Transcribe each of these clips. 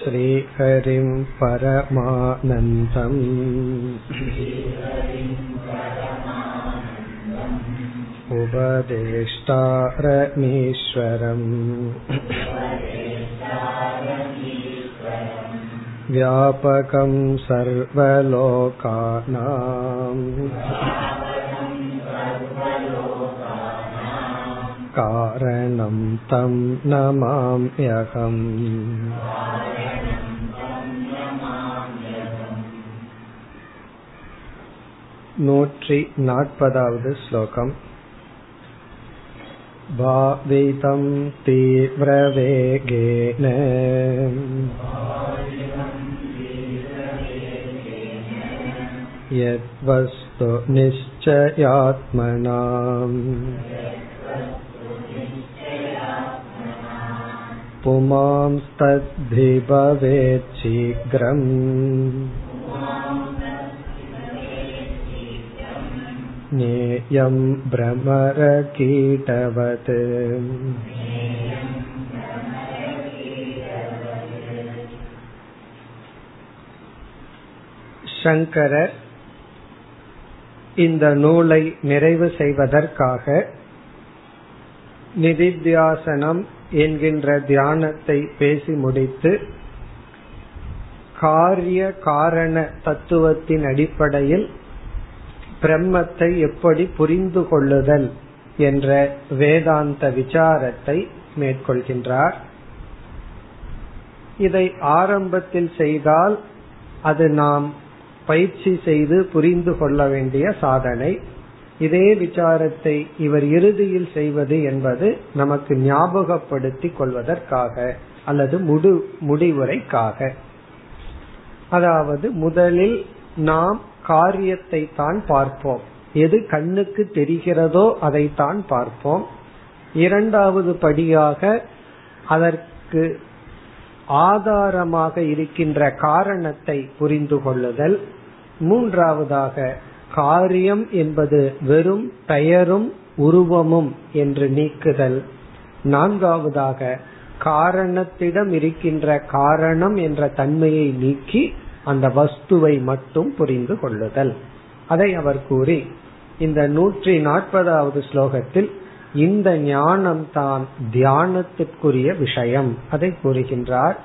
श्रीहरिं परमानन्दम् उपदेष्टारमीश्वरम् व्यापकं सर्वलोकानाम् कारणं तं नमाम्यहम् நூற்றி நாற்பதாவது ஸ்லோகம் भावितं तीव्रवेगेन यद्वस्तु निश्चयात्मनाम् पुमांस्तद्धि भवेत् शीघ्रम् ज्ञेयं भ्रमरकीटवत् சங்கரர் இந்த நூலை நிறைவு செய்வதற்காக நிதித்தியாசனம் என்கின்ற தியானத்தை பேசி முடித்து காரிய காரண தத்துவத்தின் அடிப்படையில் பிரம்மத்தை எப்படி புரிந்து கொள்ளுதல் என்ற வேதாந்த விசாரத்தை மேற்கொள்கின்றார். இதை ஆரம்பத்தில் செய்தால் அது நாம் பயிற்சி செய்து புரிந்து கொள்ள வேண்டிய சாதனை. இதே விசாரத்தை இவர் இறுதியில் செய்வது என்பது நமக்கு ஞாபகப்படுத்தி கொள்வதற்காக அல்லது முடு முடிவுரைக்காக. அதாவது முதலில் நாம் காரியத்தை தான் பார்ப்போம். எது கண்ணுக்கு தெரிகிறதோ அதைத்தான் பார்ப்போம். இரண்டாவது படியாக அதற்கு ஆதாரமாக இருக்கின்ற காரணத்தை புரிந்து கொள்ளுதல். மூன்றாவதாக காரியம் என்பது வெறும் பெயரும் உருவமும் என்று நீக்குதல். நான்காவதாக காரணத்திடம் இருக்கின்ற காரணம் என்ற தன்மையை நீக்கி அந்த வஸ்துவை மட்டும் புரிந்து கொள்ளுதல். அதை அவர் கூறி இந்த நூற்றி நாற்பதாவது ஸ்லோகத்தில் இந்த ஞானம் தான் தியானத்திற்குரிய விஷயம். அதை கூறுகின்றார்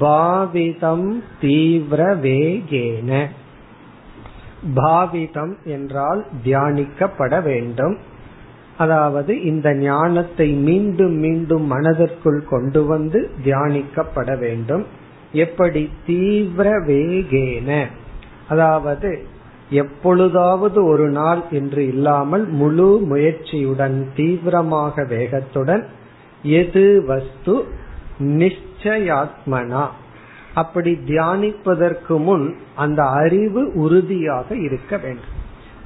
பாவிதம் தீவிர வேகேன. பாவிதம் என்றால் தியானிக்கப்பட வேண்டும். அதாவது இந்த ஞானத்தை மீண்டும் மீண்டும் மனதிற்குள் கொண்டு வந்து தியானிக்கப்பட வேண்டும். எப்படி? தீவிர வேகேன. அதாவது எப்பொழுதாவது ஒரு நாள் என்று இல்லாமல் முழு முயற்சியுடன் தீவிரமாக வேகத்துடன் எது வஸ்து? நிச்சயாத்மனா. அப்படி தியானிப்பதற்கு முன் அந்த அறிவு உறுதியாக இருக்க வேண்டும்.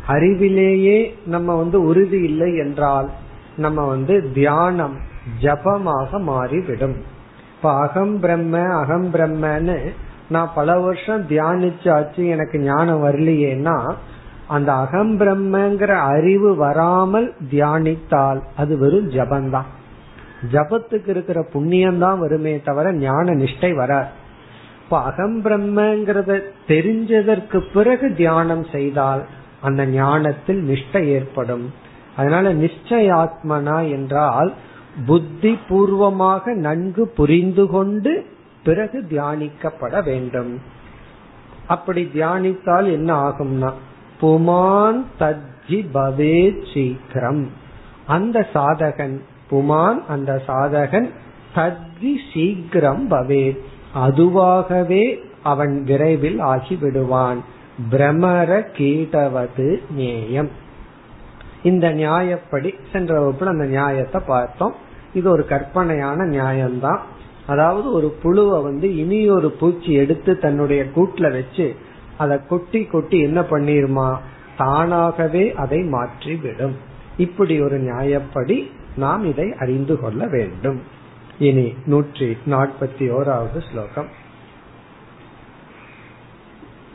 அறிவிலேயே நம்ம வந்து உறுதி இல்லை என்றால் நம்ம வந்து தியானம் ஜபமாக மாறிவிடும். இப்ப அகம் பிரம்ம அகம் பிரம்மன்னு நான் பல வருஷம் தியானிச்சாச்சு எனக்கு ஞானம் வரலையேன்னா அந்த அகம் பிரம்மங்கிற அறிவு வராமல் தியானித்தால் அது வெறும் ஜபந்தான். ஜபத்துக்கு இருக்கிற புண்ணியம் தான் வருமே தவிர ஞான நிஷ்டை வராது. இப்ப அகம் பிரம்மங்கிறத தெரிஞ்சதற்கு பிறகு தியானம் செய்தால் அந்த ஞானத்தில் நிஷ்டை ஏற்படும். அதனால நிச்சயாத்மனா என்றால் புத்தி பூர்வமாக நன்கு புரிந்து கொண்டு பிறகு தியானிக்கப்பட வேண்டும். அப்படி தியானித்தால் என்ன ஆகும்னா புமான் தஜ்ஜி பவே சீக்கிரம். அந்த சாதகன் புமான் அந்த சாதகன் தஜ்ஜி சீக்கிரம் பவே. அதுவாகவே அவன் விரைவில் ஆகிவிடுவான். பிரமர கீட்டவது நேயம். இந்த நியாயப்படி சென்ற வகுப்புல அந்த நியாயத்தை பார்த்தோம். இது ஒரு கற்பனையான நியாயம்தான். அதாவது ஒரு புழுவை வந்து இனி ஒரு பூச்சி எடுத்து தன்னுடைய கூட்டுல வச்சு அதை கொட்டி கொட்டி என்ன பண்ணிருமா? தானாகவே அதை மாற்றி விடும் இப்படி ஒரு நியாயப்படி நாம் இதை அறிந்து கொள்ள வேண்டும். இனி நூற்றி நாற்பத்தி ஓராவது ஸ்லோகம்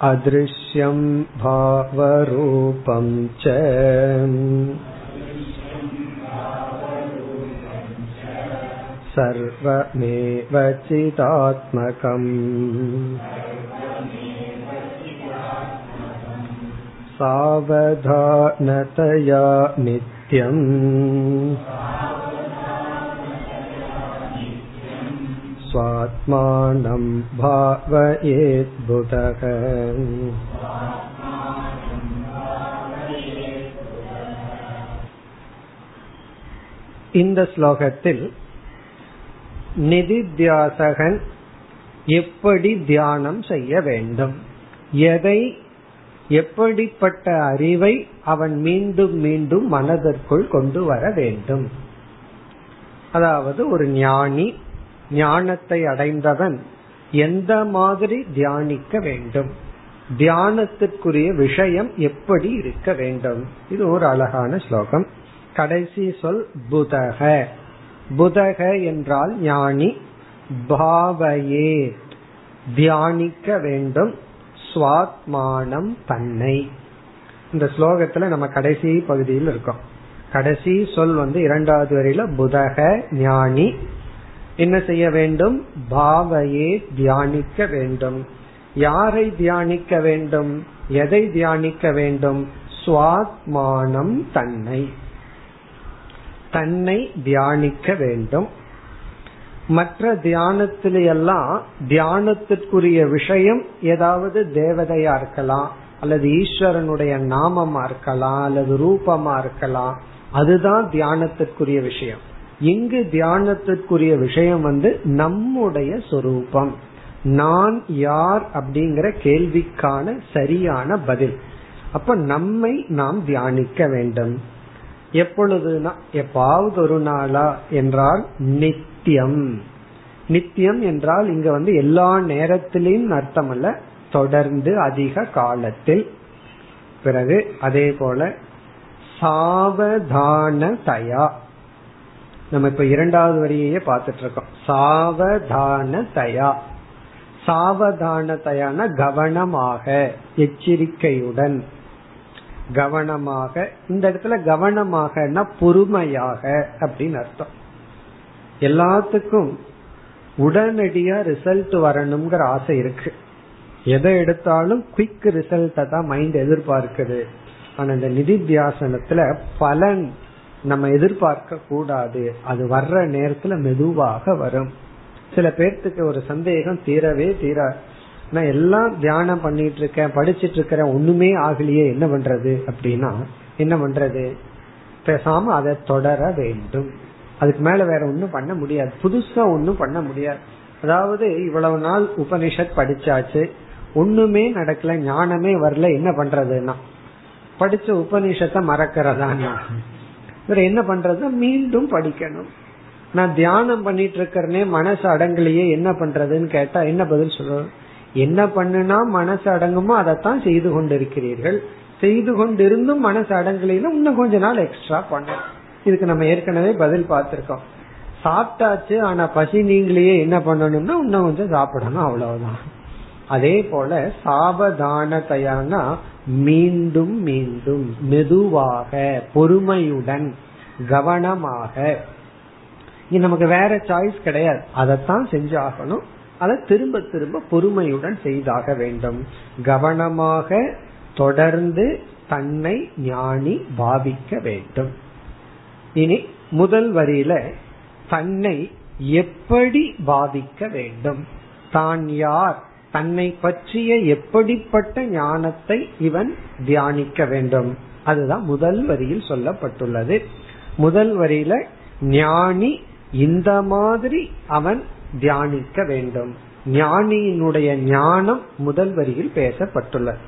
अदृश्यं भावरूपं च सर्वमेव चिदात्मकम् सावधानतया नित्यम् स्वात्मानं भावयेद्बुधः இந்த ஸ்லோகத்தில் நிதித்தியாசகன் எப்படி தியானம் செய்ய வேண்டும் எதை எப்படிப்பட்ட அறிவை அவன் மீண்டும் மீண்டும் மனதிற்குள் கொண்டு வர வேண்டும் அதாவது ஒரு ஞானி ஞானத்தை அடைந்தவன் எந்த மாதிரி தியானிக்க வேண்டும்? தியானத்திற்குரிய விஷயம் எப்படி இருக்க வேண்டும்? இது ஒரு அழகான ஸ்லோகம். கடைசி சொல் புதக. புதக என்றால் ஞானி பாவையே. தியானிக்க வேண்டும் சுவாத்மானம் தன்னை. இந்த ஸ்லோகத்துல நம்ம கடைசி பகுதியில் இருக்கோம். கடைசி சொல் வந்து இரண்டாவது வரையில புதக ஞானி என்ன செய்ய வேண்டும்? பாவையே தியானிக்க வேண்டும். யாரை தியானிக்க வேண்டும்? எதை தியானிக்க வேண்டும்? சுவாத்மானம் தன்னை. தன்னை தியானிக்க வேண்டும். மற்ற தியானத்திலையெல்லாம் தியானத்திற்குரிய விஷயம் ஏதாவது தேவதையா இருக்கலாம் அல்லது ஈஸ்வரனுடைய நாமமா இருக்கலாம் அல்லது ரூபமா இருக்கலாம். அதுதான் தியானத்திற்குரிய விஷயம். இங்கு தியானத்திற்குரிய விஷயம் வந்து நம்முடைய சொரூபம். நான் யார் அப்படிங்கிற கேள்விக்கான சரியான பதில். அப்ப நம்மை நாம் தியானிக்க வேண்டும். எப்பொழுதுனா எப்பாவது ஒரு நாளா என்றால் நித்தியம். நித்தியம் என்றால் இங்க வந்து எல்லா நேரத்திலையும் அர்த்தம் அல்ல தொடர்ந்து அதிக காலத்தில். பிறகு அதே போல சாவதான தயா நம்ம இப்ப இரண்டாவது வரியையே பார்த்துட்டு இருக்கோம் சாவதான தயா சாவதான தயான கவனமாக எச்சரிக்கையுடன். கவனமாக இந்த இடத்துல கவனமாக பொறுமையாக அப்படின்னு அர்த்தம். எல்லாத்துக்கும் உடனடியா ரிசல்ட் வரணுங்கிற ஆசை இருக்கு. எதை எடுத்தாலும் குவிக் ரிசல்ட்டை தான் மைண்ட் எதிர்பார்க்குது. ஆனா இந்த நிதித்தியாசனத்துல பலன் நம்ம எதிர்பார்க்க கூடாது. அது வர்ற நேரத்துல மெதுவாக வரும். சில பேர்த்துக்கு ஒரு சந்தேகம் தீரவே தீரா நான் எல்லாம் தியானம் பண்ணிட்டு இருக்கேன் படிச்சிட்டு இருக்கிறேன் ஒண்ணுமே ஆகலையே என்ன பண்றது? அப்படின்னா என்ன பண்றது? பேசாம அதை தொடர வேண்டும். அதுக்கு மேல வேற ஒண்ணும் பண்ண முடியாது. புதுசா ஒண்ணும் பண்ண முடியாது. அதாவது இவ்வளவு நாள் உபனிஷத் படிச்சாச்சு ஒண்ணுமே நடக்கல ஞானமே வரல என்ன பண்றதுன்னா படிச்ச உபனிஷத்தை மறக்கிறதா இவர் என்ன பண்றது? மீண்டும் படிக்கணும். நான் தியானம் பண்ணிட்டு இருக்கிறனே மனசு அடங்கலையே என்ன பண்றதுன்னு கேட்டா என்ன பதில் சொல்றோம் என்ன பண்ணுனா மனசு அடங்குமோ அதைத்தான் செய்து கொண்டிருக்கிறீர்கள். செய்து கொண்டிருந்தும் மனசு அடங்கலைன்னா இன்னும் கொஞ்ச நாள் எக்ஸ்ட்ரா பண்ணணும் இதுக்கு நம்ம ஏற்கனவே பதில் பார்த்திருக்கோம். சாப்பிட்டாச்சு ஆனா பசி நீங்களையே என்ன பண்ணணும்னா இன்னும் கொஞ்சம் சாப்பிடணும் அவ்வளவுதான். அதே போல சாவதானத்தையானா மீண்டும் மீண்டும் மெதுவாக பொறுமையுடன் கவனமாக. நமக்கு வேற சாய்ஸ் கிடையாது. அதைத்தான் செஞ்சாகணும். அதை திரும்ப திரும்ப பொறுமையுடன் செய்தாக வேண்டும். கவனமாக தொடர்ந்து தன்னை ஞானி பாவிக்க வேண்டும். இனி முதல் வரியில தன்னை எப்படி பாவிக்க வேண்டும்? தான் யார்? தன்னை பற்றிய எப்படிப்பட்ட ஞானத்தை இவன் தியானிக்க வேண்டும். அதுதான் முதல் வரியில் சொல்லப்பட்டுள்ளது. முதல் வரியில ஞானி இந்த மாதிரி அவன் தியானிக்க வேண்டும். ஞானியினுடைய ஞானம் முதல் வரியில் பேசப்பட்டுள்ளது.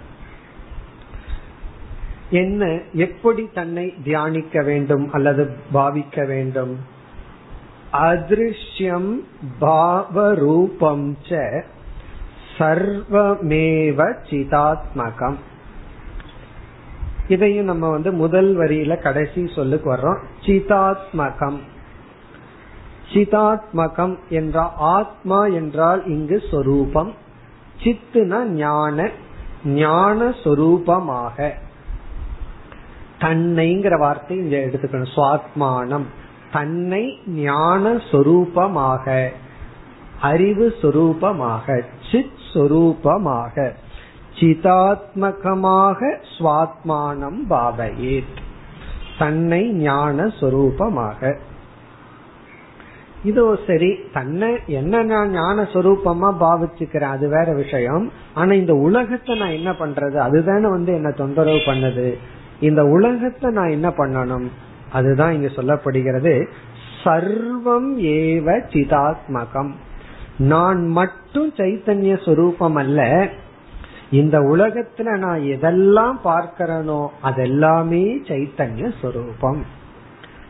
என்ன எப்படி தன்னை தியானிக்க வேண்டும் அல்லது பாவிக்க வேண்டும்? அதிருஷ்யம் பாவரூபம் ச சர்வமேவ சிதாத்மகம். இதையும் நம்ம வந்து முதல் வரியில கடைசி சொல்லுக்கு வர்றோம். சிதாத்மகம். சிதாத்மகம் என்றால் ஆத்மா என்றால் இங்கு சொரூபம். சித்துனா ஞான ஞான சொரூபமாக. தன்னைங்கிற வார்த்தை இங்க எடுத்துக்கணும். சுவாத்மானம். தன்னை ஞான சொரூபமாக. அறிவு சொரூபமாக சித் சொரூபமாக சிதாத்மகமாக சுவாத்மானம் பாவையேத் தன்னை ஞான சொரூபமாக. இதோ சரி தன்னை என்ன நான் ஞான சொரூபமா பாவிச்சுக்கிறேன் அது வேற விஷயம். ஆனா இந்த உலகத்தை நான் என்ன பண்றது? அதுதானே வந்து என்ன தொந்தரவு பண்ணுது. இந்த உலகத்தை நான் என்ன பண்ணணும்? அதுதான் இங்க சொல்லப்படுகிறது. சர்வம் ஏவ சிதாத்மகம். நான் மட்டும் சைத்தன்ய சொரூபம் அல்ல இந்த உலகத்துல நான் எதெல்லாம் பார்க்கிறனோ அதெல்லாமே சைத்தன்ய சொரூபம்.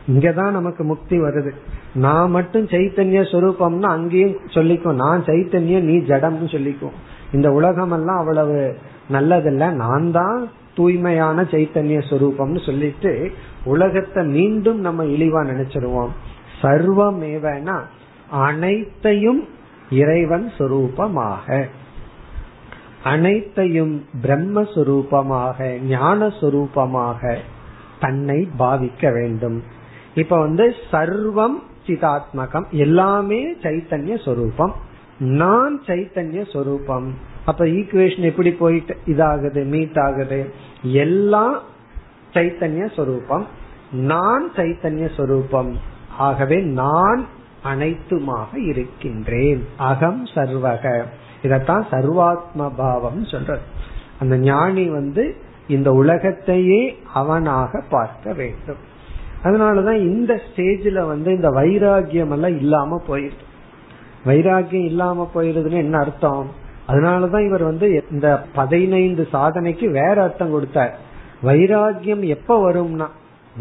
இங்கதான் நமக்கு முக்தி வருது. நான் மட்டும் சைத்தன்ய சொரூபம்னு அங்கேயும் சொல்லிக்கும் நான் சைத்தன்யம் நீ ஜடம்னு சொல்லிக்கும் இந்த உலகம் எல்லாம் அவ்வளவு நல்லதில்ல. நான் தான் தூய்மையான சைத்தன்ய சொரூபம்னு சொல்லிட்டு உலகத்தை மீண்டும் நம்ம இழிவா நினைச்சிருவோம். சர்வமேவனா அனைத்தையும் இறைவன் சொரூபமாக. அனைத்தையும் பிரம்மஸ்வரூபமாக ஞான தன்னை பாவிக்க வேண்டும். இப்ப வந்து சர்வம் சிதாத்மகம் எல்லாமே சைத்தன்ய சொரூபம். நான் சைத்தன்ய சொரூபம். அப்ப ஈக்குவேஷன் எப்படி போயிட்டு இதாகுது மீட் ஆகுது? எல்லாம் சைத்தன்ய சொரூபம். நான் சைத்தன்ய சொரூபம். ஆகவே நான் அனைத்துமாக இருக்கின்றேன். அகம் சர்வக. இதத்தான் சர்வாத்ம பாவம் சொல்றது. அந்த ஞானி வந்து இந்த உலகத்தையே அவனாக பார்க்க வேண்டும். அதனாலதான் இந்த ஸ்டேஜ்ல வந்து இந்த வைராகியம் எல்லாம் இல்லாம போயிருது வைராகியம் இல்லாம போயிருதுன்னு என்ன அர்த்தம்? அதனாலதான் இவர் வந்து இந்த பதினைந்து சாதனைக்கு வேற அர்த்தம் கொடுத்தார். வைராகியம் எப்ப வரும்னா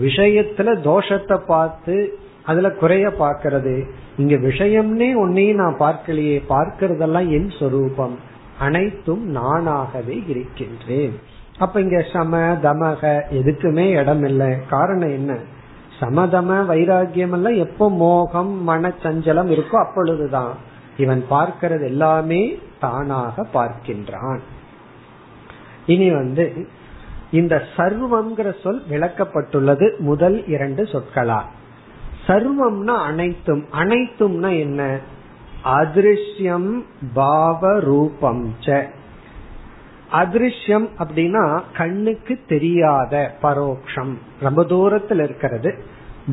விஷயத்துல தோஷத்தை பார்த்து அதுல குறைய பார்க்கறது. இங்க விஷயம்னே உன்னையும் நான் பார்க்கலையே பார்க்கறதெல்லாம் என் சொரூபம். அனைத்தும் நானாகவே இருக்கின்றேன். அப்ப இங்க சம தமக எதுக்குமே இடம் இல்லை காரணம் என்ன? சமதம வைராகியம் எல்லாம் எப்போ மோகம் மனச்சஞ்சலம் இருக்கோ அப்பொழுதுதான். இவன் பார்க்கிறது எல்லாமே தானாக பார்க்கின்றான். இனி வந்து இந்த சர்வம்ங்கிற சொல் விளக்கப்பட்டுள்ளது முதல் இரண்டு சொற்களா சர்வம்னா அனைத்தும். அனைத்தும்னா என்ன? அதிருஷ்யம் பாவ ரூபம் ச. அதிருஷ்யம் அப்படின்னா கண்ணுக்கு தெரியாத பரோக்ஷம். ரொம்ப தூரத்தில் இருக்கிறது.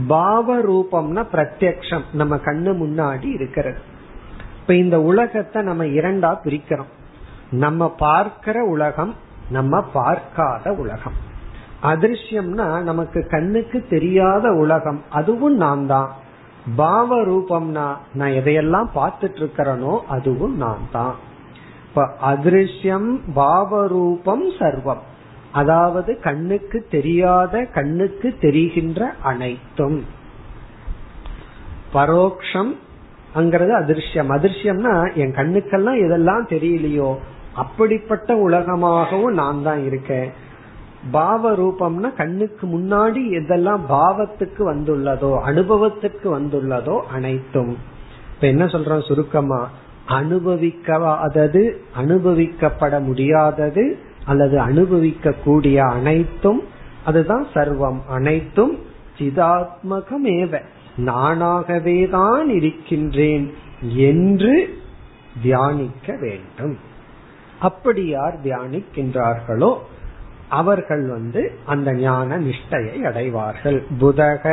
பாவ ரூபம்னா பிரத்யக்ஷம். நம்ம கண்ணு முன்னாடி இருக்கிறது. இப்ப இந்த உலகத்தை நம்ம இரண்டா பிரிக்கிறோம். நம்ம பார்க்கிற உலகம் நம்ம பார்க்காத உலகம். அதிர்ஷ்யம்னா நமக்கு கண்ணுக்கு தெரியாத உலகம். அதுவும் நான் தான். பாவ ரூபம்னா நான் எதையெல்லாம் பார்த்துட்டு இருக்கிறனோ அதுவும் நான் தான். இப்ப அதிருஷ்யம் பாவரூபம் சர்வம். அதாவது கண்ணுக்கு தெரியாத கண்ணுக்கு தெரிகின்ற அனைத்தும். பரோக்ஷம் அங்கிறது அதிர்ஷ்யம். அதிர்ஷ்யம்னா என் கண்ணுக்கெல்லாம் எதெல்லாம் தெரியலையோ அப்படிப்பட்ட உலகமாகவும் நான் தான் இருக்கேன். பாவ ரூபம்னா கண்ணுக்கு முன்னாடி எதெல்லாம் பாவத்துக்கு வந்துள்ளதோ அனுபவத்துக்கு வந்துள்ளதோ அனைத்தும். இப்ப என்ன சொல்றோம் சுருக்கமா? அனுபவிக்காதது அனுபவிக்கப்பட முடியாதது அல்லது அனுபவிக்க கூடிய அனைத்தும் அதுதான் சர்வம் அனைத்தும் சிதாத்மகமேவ. நானாகவே தான் இருக்கின்றேன் என்று தியானிக்க வேண்டும். அப்படி யார் தியானிக்கின்றார்களோ அவர்கள் வந்து அந்த ஞான நிஷ்டையை அடைவார்கள். புதக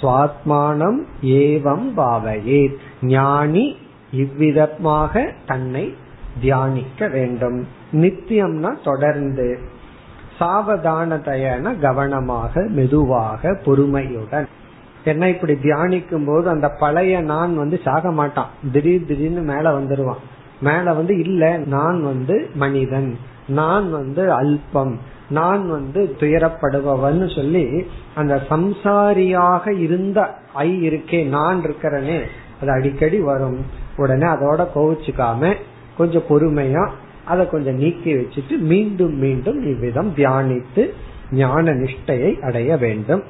சுவாத்மானம் ஏவம் பாவையே. ஞானி இவ்விதமாக தன்னை தியானிக்க வேண்டும். நித்தியம்னா தொடர்ந்து சாவதானதையன கவனமாக மெதுவாக பொறுமையுடன். என்ன இப்படி தியானிக்கும் போது அந்த பழைய நான் வந்து சாக மாட்டான். திடீர் திடீர்னு மேல வந்துருவான். மேல வந்து இல்ல நான் வந்து மனிதன். நான் வந்து அல்பம் நான் வந்து துயரப்படுபவன் சொல்லி அந்த சம்சாரியாக இருந்த ஐ இருக்கே நான் இருக்கிறனே அது அடிக்கடி வரும். உடனே அதோட கோவிச்சுக்காம கொஞ்சம் பொறுமையா அதை கொஞ்சம் நீக்கி வச்சுட்டு மீண்டும் மீண்டும் இவ்விதம் தியானித்து ஞான நிஷ்டையை அடைய வேண்டும்.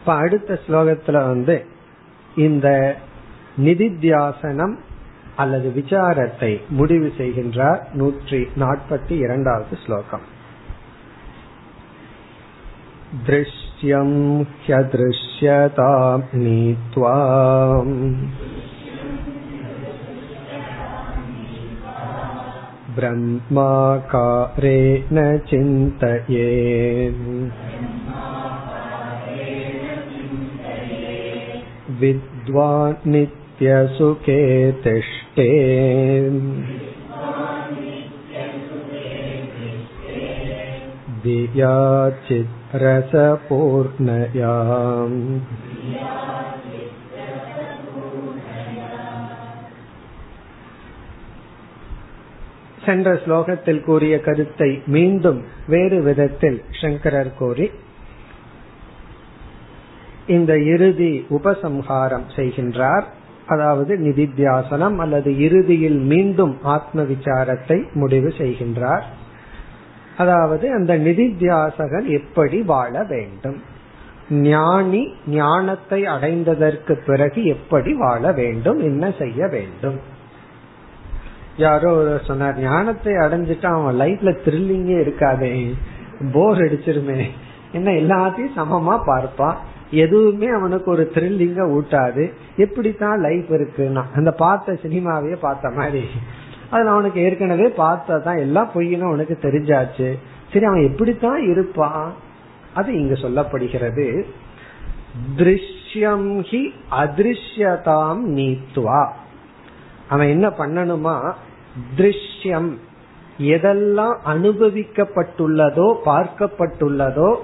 இப்ப அடுத்த ஸ்லோகத்துல வந்து இந்த நிதித்தியாசனம் அல்லது விசாரத்தை முடிவு செய்கின்றார் நூற்றி நாற்பத்தி இரண்டாவது ஸ்லோகம் திருஷ்ட दृश्यं ह्यदृश्यतां नीत्वा ब्रह्माकारेण चिन्तये विद्वान् नित्यसुखे तिष्ठे धिया चिद्रसपूर्णया சென்ற ஸ்லோகத்தில் கூறிய கருத்தை மீண்டும் வேறு விதத்தில் சங்கரர் கூறி இந்த இறுதி உபசம்ஹாரம் செய்கின்றார் அதாவது நிதித்தியாசனம் அல்லது இறுதியில் மீண்டும் ஆத்ம விசாரத்தை முடிவு செய்கின்றார். அதாவது அந்த நிதித்தியாசகன் எப்படி வாழ வேண்டும்? ஞானி ஞானத்தை அடைந்ததற்கு பிறகு எப்படி வாழ வேண்டும்? என்ன செய்ய வேண்டும்? யாரோ சொன்னார் ஞானத்தை அடைஞ்சிட்டா அவன் லைஃப்ல த்ரில்லிங்கே இருக்காதே போர் அடிச்சிருமே. என்ன எல்லாத்தையும் சமமா பார்ப்பான். எதுவுமே அவனுக்கு ஒரு த்ரில்லிங்க ஊட்டாது. எப்படித்தான் லைஃப் இருக்குன்னா அந்த பார்த்த சினிமாவே பார்த்த மாதிரி. அதுல அவனுக்கு ஏற்கனவே பார்த்ததான் எல்லாம் பொய்னு அவனுக்கு தெரிஞ்சாச்சு. சரி அவன் எப்படித்தான் இருப்பான்? அது இங்கு சொல்லப்படுகிறது. திருஷ்யம் ஹி அதிருஷ்யதாம் நீத்துவா அவன் என்ன பண்ணணுமா? திருஷ்யம் எதெல்லாம் அனுபவிக்கப்பட்டுள்ளதோ பார்க்கப்பட்டுள்ளதோ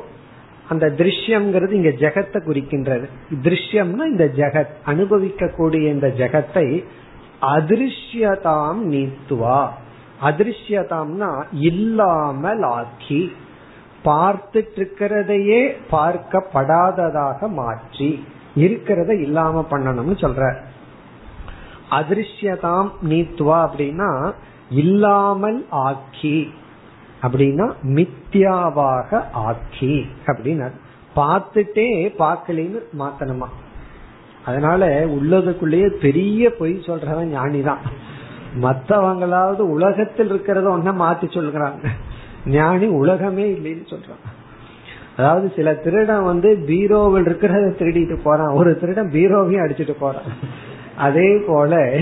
அந்த திருஷ்யம்ங்கிறது இங்க ஜெகத்தை குறிக்கின்றது. திருஷ்யம்னா இந்த ஜெகத் அனுபவிக்கக்கூடிய இந்த ஜெகத்தை அதிருஷ்யதாம் நீத்துவா. அதிருஷ்யதாம்னா இல்லாமல் ஆக்கி பார்த்துட்டு இருக்கிறதையே பார்க்கப்படாததாக மாற்றி இருக்கிறத இல்லாம பண்ணணும்னு சொல்ற. அதிருஷ்யதாம் நீத்துவா அப்படின்னா இல்லாமல் ஆக்கி அப்படின்னா மித்யாவாக ஆக்கி அப்படின்னு பார்த்துட்டே பார்க்கலன்னு மாத்தணுமா? அதனால உள்ளதுக்குள்ளேயே பெரிய பொய் சொல்றவன் ஞானிதான். மத்தவங்களாவது உலகத்தில் இருக்கிறத ஒன்ன மாத்தி சொல்றாங்க ஞானி உலகமே இல்லைன்னு சொல்றான். அதாவது சில திருடன் வந்து பீரோவில் இருக்கிறத திருடிட்டு போறான். ஒரு திருடன் பீரோவையும் அடிச்சுட்டு போறான். அதே போல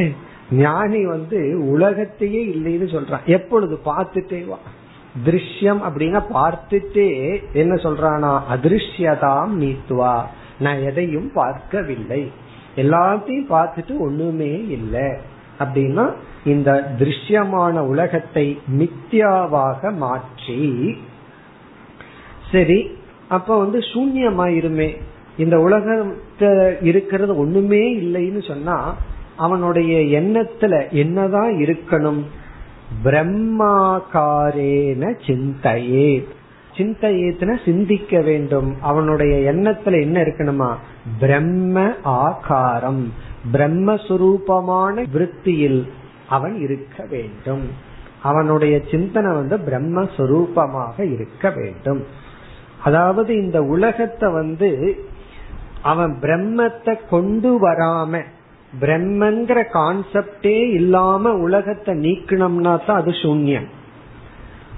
ஞானி வந்து உலகத்தையே இல்லைன்னு சொல்றான். எப்பொழுது? பார்த்துட்டே வா. திருஷ்யம் அப்படின்னா பார்த்துட்டே என்ன சொல்றானா அதிருஷ்யதாம் நீத்துவா. நான் எதையும் பார்க்கவில்லை. எல்லாத்தையும் பார்த்துட்டு ஒண்ணுமே இல்லை. அப்படின்னா இந்த திருஷ்யமான உலகத்தை மித்யாவாக மாற்றி சரி அப்ப வந்து சூன்யமாயிருமே. இந்த உலகத்தை இருக்கிறது ஒண்ணுமே இல்லைன்னு சொன்னா அவனுடைய எண்ணத்துல என்னதான் இருக்கணும்? பிரம்மாகாரேன சிந்தையே சிந்தையேத்துன சிந்திக்க வேண்டும். அவனுடைய எண்ணத்துல என்ன இருக்கணுமா? பிரம்ம ஆகாரம். பிரம்மஸ்வரூபமான விருத்தியில் அவன் இருக்க வேண்டும். அவனுடைய சிந்தனை வந்து பிரம்மஸ்வரூபமாக இருக்க வேண்டும். அதாவது இந்த உலகத்தை வந்து அவன் பிரம்மத்தை கொண்டு வராம பிரம்மங்கிற கான்செப்டே இல்லாம உலகத்தை நீக்கணும்னா தான் அது சூன்யம்.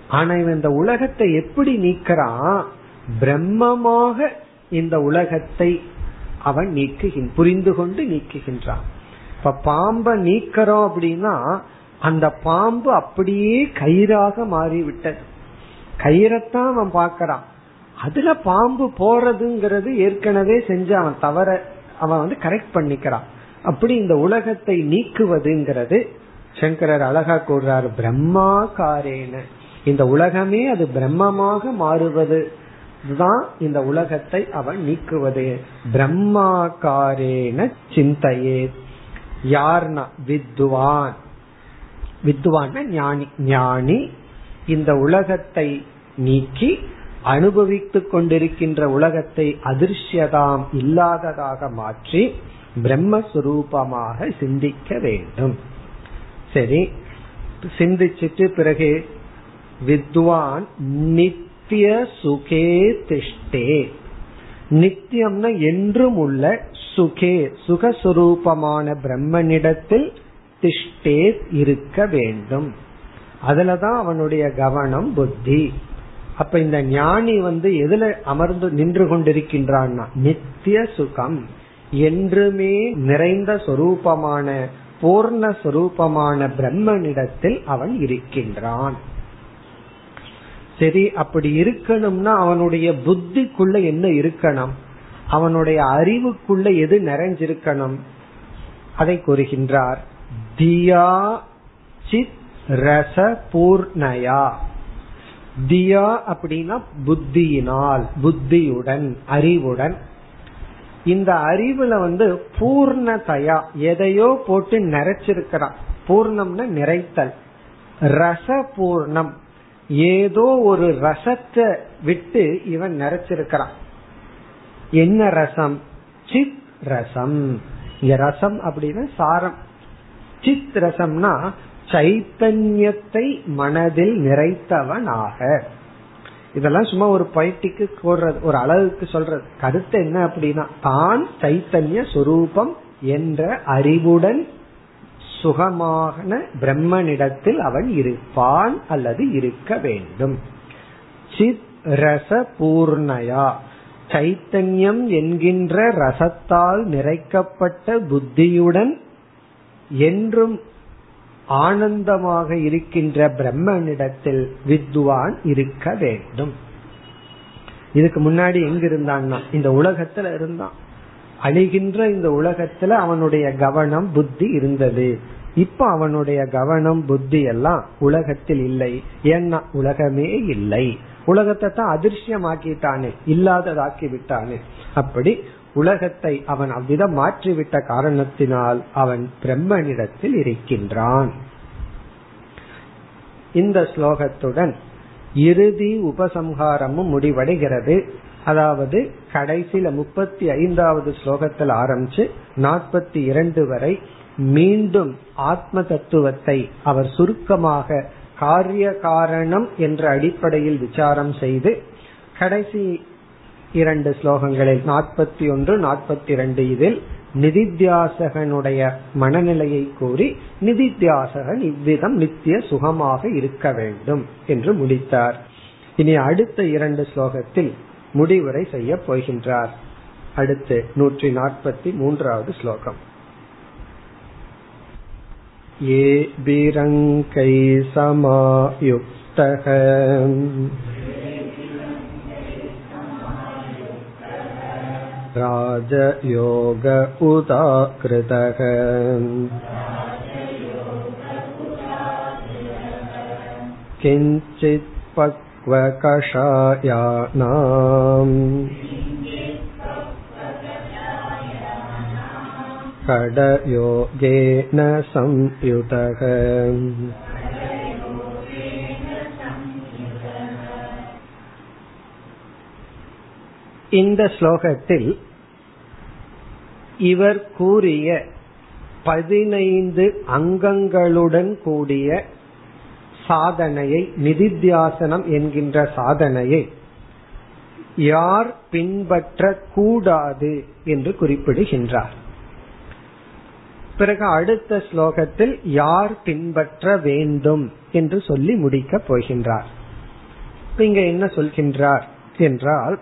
ஆனா இவன் இந்த உலகத்தை எப்படி நீக்கிறான்? பிரம்மமாக இந்த உலகத்தை அவன் நீக்குகின் புரிந்து கொண்டு நீக்குகின்றான். இப்ப பாம்ப நீக்கிறோம் அப்படின்னா அந்த பாம்பு அப்படியே கயிறாக மாறிவிட்டது. கயிறத்தான் அவன் பாக்கிறான் அதுல பாம்பு போறதுங்கிறது ஏற்கனவே செஞ்சு அவன் தவற அவன் வந்து கரெக்ட் பண்ணிக்கிறான். அப்படி இந்த உலகத்தை நீக்குவதுங்கிறது சங்கரர் அழகா கூறுறார் பிரம்மாகாரேன. இந்த உலகமே அது பிரம்மமாக மாறுவது. தான் இந்த உலகத்தை அவன் நீக்குவது. பிரம்மாகாரேன சிந்தையே. யார்னா? வித்வான். வித்வான் ஞானி. ஞானி இந்த உலகத்தை நீக்கி அனுபவித்துக் கொண்டிருக்கின்ற உலகத்தை அதிர்ஷ்யதாம் இல்லாததாக மாற்றி பிரம்மஸ்வரூபமாக சிந்திக்க வேண்டும். சரி சிந்திச்சிட்டு பிறகு வித்வான் நித்திய சுகே திஷ்டே. நித்தியம்னா என்றும் உள்ள சுகே சுகஸ்வரூபமான பிரம்மனிடத்தில் திஷ்டே இருக்க வேண்டும். அதுலதான் அவனுடைய கவனம் புத்தி. அப்ப இந்த ஞானி வந்து எதுல அமர்ந்து நின்று கொண்டிருக்கின்றான்னா நித்திய சுகம். என்றுமே நிறைந்த சொரூபமான பூர்ண சொரூபமான பிரம்மனிடத்தில் அவன் இருக்கின்றான். சரி அப்படி இருக்கணும்னா அவனுடைய புத்திக்குள்ள என்ன இருக்கணும்? அவனுடைய அறிவுக்குள்ள எது நிறைஞ்சிருக்கணும்? அதை கூறுகின்றார். தியா சித் ரச பூர்ணயா. தியா அப்படின்னா புத்தியினால் புத்தியுடன் அறிவுடன். இந்த அறிவுல வந்து பூர்ணதயா எதையோ போட்டு நிறைச்சிருக்கிறான். பூர்ணம்னா நிறைத்தல். ரச பூர்ணம் ஏதோ ஒரு ரசத்தை விட்டு இவன் நிறைச்சிருக்கிறான். என்ன ரசம்? சித் ரசம். இங்க ரசம் அப்படின்னா சாரம். சித் ரசம்னா சைத்தன்யத்தை மனதில் நிறைத்தவனாக. இதெல்லாம் சும்மா ஒரு பயிற்சிக்கு போடுறது ஒரு அளவுக்கு சொல்றது. கருத்து என்ன அப்படின்னா தான் சைத்தன்ய சுரூபம் என்ற அறிவுடன் சுகமான பிரம்மனிடத்தில் அவன் இருப்பான் அல்லது இருக்க வேண்டும். சித் ரச பூர்ணயா சைத்தன்யம் என்கின்ற ரசத்தால் நிறைக்கப்பட்ட புத்தியுடன் என்றும் ஆனந்தமாக இருக்கின்ற பிரம்மனிடத்தில் வித்வான் இருக்க வேண்டும். இதுக்கு முன்னாடி எங்க இருந்தான்னா இந்த உலகத்துல இருந்தான். அழிகின்ற இந்த உலகத்துல அவனுடைய கவனம் புத்தி இருந்தது. இப்ப அவனுடைய கவனம் புத்தி எல்லாம் உலகத்தில் இல்லை. ஏன்னா உலகமே இல்லை. உலகத்தை தான் அதிர்ஷ்யமாக்கிட்டானே இல்லாததாக்கி விட்டானே அப்படி உலகத்தை அவன் அவ்விதம் மாற்றிவிட்ட காரணத்தினால் அவன் பிரம்மனிடத்தில் இருக்கின்றான். இந்த ஸ்லோகத்துடன் இறுதி உபசம்ஹாரமும் முடிவடைகிறது. அதாவது கடைசியில முப்பத்தி ஐந்தாவது ஸ்லோகத்தில் ஆரம்பிச்சு நாற்பத்தி இரண்டு வரை மீண்டும் ஆத்ம தத்துவத்தை அவர் சுருக்கமாக காரிய காரணம் என்ற அடிப்படையில் விசாரம் செய்து கடைசி இரண்டு ஸ்லோகங்களில் நாற்பத்தி ஒன்று நாற்பத்தி இரண்டு இதில் நிதித்தியாசகனுடைய மனநிலையை கூறி நிதித்தியாசகன் இவ்விதம் நித்திய சுகமாக இருக்க வேண்டும் என்று முடித்தார் இனி அடுத்த இரண்டு ஸ்லோகத்தில் முடிவுரை செய்ய போகின்றார் அடுத்து நூற்றி நாற்பத்தி மூன்றாவது ஸ்லோகம் ये बिरङ्कै समायुक्तः राजयोग उदाकृतः किञ्चित् पक्वकषायाणाम् खडयोगेन संयुतः இந்த ஸ்லோகத்தில் இவர் கூறிய பதினைந்து அங்கங்களுடன் கூடிய சாதனையை நிதித்தியாசனம் என்கின்ற சாதனையை யார் பின்பற்ற கூடாது என்று குறிப்பிடுகின்றார். பிறகு அடுத்த ஸ்லோகத்தில் யார் பின்பற்ற வேண்டும் என்று சொல்லி முடிக்கப் போகின்றார். இங்க என்ன சொல்கின்றார் என்றால்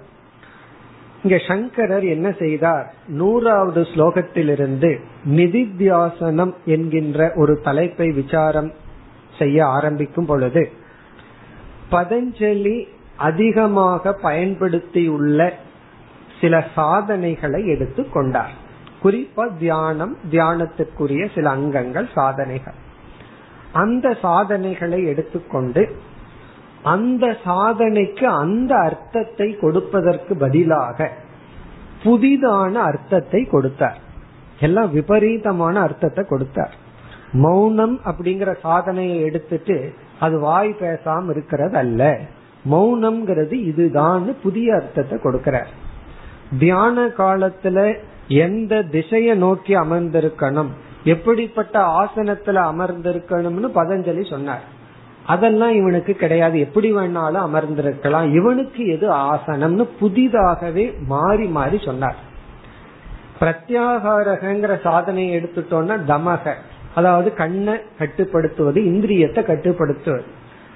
இங்க சங்கரர் என்ன செய்தார்? நூறாவது ஸ்லோகத்திலிருந்து நிதித்தியாசனம் என்கின்ற ஒரு தலைப்பை விசாரம் செய்ய ஆரம்பிக்கும் பொழுது பதஞ்சலி அதிகமாக பயன்படுத்தியுள்ள சில சாதனைகளை எடுத்து கொண்டார். குறிப்பா தியானம் தியானத்துக்குரிய சில அங்கங்கள் சாதனைகள். அந்த சாதனைகளை எடுத்துக்கொண்டு அந்த சாதனைக்கு அந்த அர்த்தத்தை கொடுப்பதற்கு பதிலாக புதிதான அர்த்தத்தை கொடுத்தார். எல்லாம் விபரீதமான அர்த்தத்தை கொடுத்தார். மௌனம் அப்படிங்கிற சாதனையை எடுத்துட்டு அது வாய் பேசாம இருக்கிறது அல்ல. மௌனம்ங்கிறது இதுதான் புதிய அர்த்தத்தை கொடுக்கிறார். தியான காலத்துல எந்த திசையை நோக்கி அமர்ந்திருக்கணும்? எப்படிப்பட்ட ஆசனத்துல அமர்ந்திருக்கணும்னு பதஞ்சலி சொன்னார். அதெல்லாம் இவனுக்கு கிடையாது. எப்படி வேணாலும் அமர்ந்திருக்கலாம். இவனுக்கு எது ஆசனம்னு புதிதாகவே மாறி மாறி சொன்னார். பிரத்யாகாரகங்கிற சாதனையை எடுத்துட்டோம்னா தமக. அதாவது கண்ணை கட்டுப்படுத்துவது இந்திரியத்தை கட்டுப்படுத்துவது.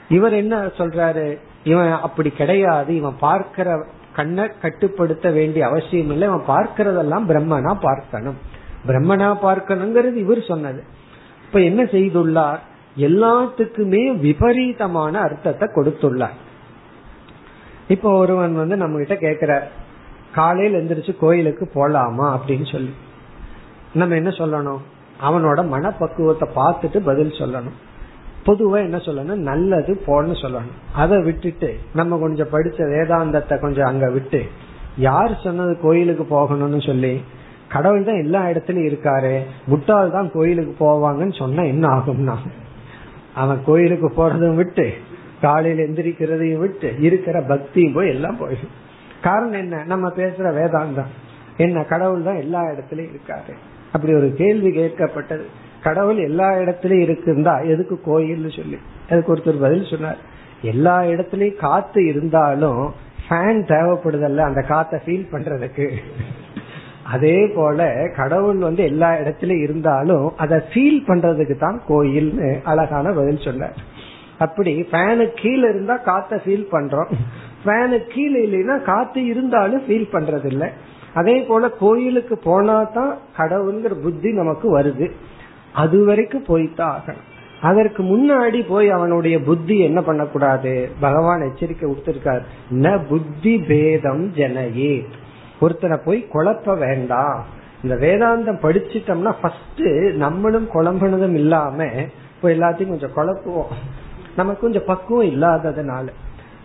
இவர் என்ன சொல்றாரு? இவன் அப்படி கிடையாது. இவன் பார்க்கிற கண்ணை கட்டுப்படுத்த வேண்டிய அவசியம் இல்லை. இவன் பார்க்கிறதெல்லாம் பிரம்மனா பார்க்கணும் பிரம்மனா பார்க்கணுங்கிறது இவர் சொன்னது. இப்ப என்ன செய்துள்ளார்? எல்லாத்துக்குமே விபரீதமான அர்த்தத்தை கொடுத்துள்ளார். இப்ப ஒருவன் வந்து நம்ம கிட்ட கேக்குற காலையில் எந்திரிச்சு கோயிலுக்கு போலாமா அப்படின்னு சொல்லி. நம்ம என்ன சொல்லணும்? அவனோட மனப்பக்குவத்தை பார்த்துட்டு பதில் சொல்லணும். பொதுவா என்ன சொல்லணும்? நல்லது போன்னு சொல்லணும். அதை விட்டுட்டு நம்ம கொஞ்சம் படிச்ச வேதாந்தத்தை கொஞ்சம் அங்க விட்டு யார் சொன்னது கோயிலுக்கு போகணும்னு சொல்லி கடவுள் தான் எல்லா இடத்துலயும் இருக்காரு முட்டாள் தான் கோயிலுக்கு போவாங்கன்னு சொன்னா என்ன ஆகும்னா? அவன் கோயிலுக்கு போறதும் விட்டு காலையில எந்திரிக்கிறதையும் விட்டு இருக்கிற பக்தியும் போய் எல்லாம் போயிடும். காரணம் என்ன? நம்ம பேசுற வேதாந்தம். என்ன? கடவுள் தான் எல்லா இடத்துலயும் இருக்காரு. அப்படி ஒரு கேள்வி கேட்கப்பட்டது. கடவுள் எல்லா இடத்துலயும் இருக்குந்தா எதுக்கு கோயில்னு சொல்லி. அதுக்கு ஒருத்தர் பதில் சொன்னார். எல்லா இடத்துலயும் காத்து இருந்தாலும் ஃபேன் தேவைப்படுதல்ல அந்த காத்த ஃபீல் பண்றதுக்கு. அதே போல கடவுள் வந்து எல்லா இடத்துலயும் இருந்தாலும் அதை ஃபீல் பண்றதுக்கு தான் கோயில்னு அழகான பதில் சொன்னார். அப்படி ஃபேனு கீழே இருந்தா காத்த ஃபீல் பண்றோம். ஃபேனு கீழே இல்லைன்னா காத்து இருந்தாலும் ஃபீல் பண்றது இல்லை அதே போல கோயிலுக்கு போனா தான் கடவுள்ங்கிற புத்தி நமக்கு வருது. அது வரைக்கும் போய்தான் ஆகணும். அதற்கு முன்னாடி போய் அவனுடைய புத்தி என்ன பண்ணக்கூடாது? பகவான் எச்சரிக்கை கொடுத்திருக்கார் ந புத்தி பேதம் ஜனயே ஒருத்தனை போய் குழப்ப வேண்டாம். இந்த வேதாந்தம் படிச்சிட்டோம்னா ஃபர்ஸ்ட் நம்மளும் குழம்புனதும் இல்லாம இப்போ எல்லாத்தையும் கொஞ்சம் குழப்புவோம். நமக்கு கொஞ்சம் பக்குவம் இல்லாததுனால.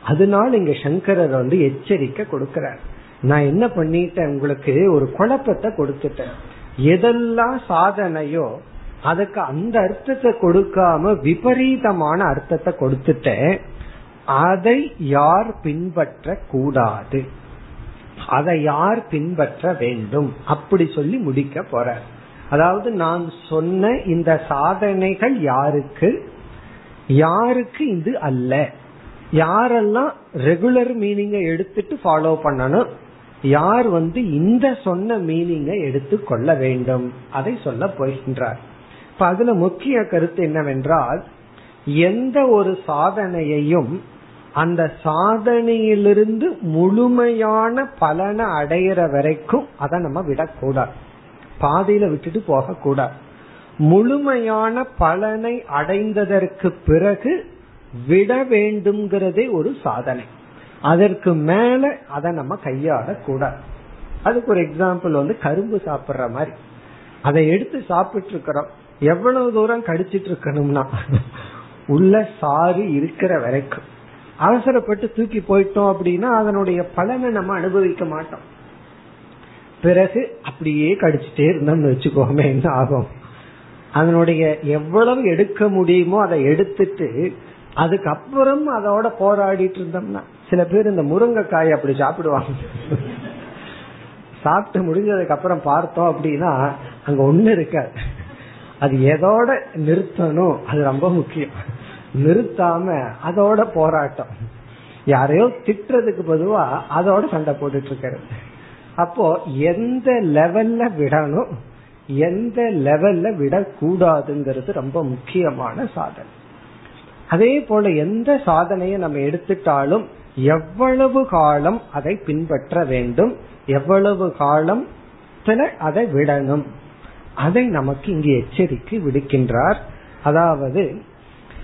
அதனால இங்க சங்கரர் வந்து எச்சரிக்கை கொடுக்கிறார். நான் என்ன பண்ணிட்டேன் உங்களுக்கு? ஒரு குழப்பத்தை கொடுத்துட்டேன். எதெல்லாம் சாதனையோ அதுக்கு அந்த அர்த்தத்தை கொடுக்காம விபரீதமான அர்த்தத்தை கொடுத்துட்டேன். அதை யார் பின்பற்ற கூடாது அதை யார் பின்பற்ற வேண்டும்? அப்படி சொல்லி முடிக்க போற. அதாவது நான் சொன்ன இந்த சாதனைகள் யாருக்கு? யாருக்கு இது அல்ல. யாரெல்லாம் ரெகுலர் மீனிங்கை எடுத்துட்டு ஃபாலோ பண்ணணும்? யார் வந்து இந்த சொன்ன மீனிங்கை எடுத்து கொள்ள வேண்டும்? அதை சொல்ல போகின்றார். இப்ப அதுல முக்கிய கருத்து என்னவென்றால் எந்த ஒரு சாதனையையும் அந்த சாதனையிலிருந்து முழுமையான பலனை அடையிற வரைக்கும் அதை நம்ம விடக்கூடாது. பாதையில விட்டுட்டு போக கூடாது முழுமையான பலனை அடைந்ததற்கு பிறகு விட வேண்டும்ங்கிறதே ஒரு சாதனை. அதற்கு மேல அதை நம்ம கையாள கூடாது அதுக்கு ஒரு எக்ஸாம்பிள் வந்து கரும்பு சாப்பிடுற மாதிரி. அதை எடுத்து சாப்பிட்டு இருக்கிறோம் எவ்வளவு தூரம் கடிச்சிட்டு இருக்கணும்னா உள்ள சாறு இருக்கிற வரைக்கும். அவசரப்பட்டு தூக்கி போயிட்டோம் அப்படின்னா அதனுடைய பலனை நம்ம அனுபவிக்க மாட்டோம். பிறகு அப்படியே கடிச்சிட்டே இருந்தோம்னு வச்சுக்கோமே என்ன ஆகும்? அதனுடைய எவ்வளவு எடுக்க முடியுமோ அதை எடுத்துட்டு அதுக்கப்புறம் அதோட போராடிட்டு இருந்தோம்னா சில பேர் இந்த முருங்கைக்காய் அப்படி சாப்பிடுவாங்க. சாப்பிட்டு முடிஞ்சதுக்கு அப்புறம் பார்த்தோம் அப்படின்னா அங்க ஒண்ணு இருக்காது. அது எதோட நிறுத்தணும் அது ரொம்ப முக்கியம். நிறுத்தாம அதோட போராட்டம். யாரையோ திட்டுறதுக்கு பொதுவா அதோட சண்டை போட்டுட்டு இருக்கிறது அப்போ எந்த லெவல்ல விடணும் எந்த லெவல்ல விடக்கூடாதுங்கிறது ரொம்ப முக்கியமான சாதனை. அதே போல எந்த சாதனையை நம்ம எடுத்துட்டாலும் எவ்வளவு காலம் அதை பின்பற்ற வேண்டும் எவ்வளவு காலம் அதை விடணும். அதை நமக்கு இங்கு எச்சரிக்கை விடுக்கின்றார். அதாவது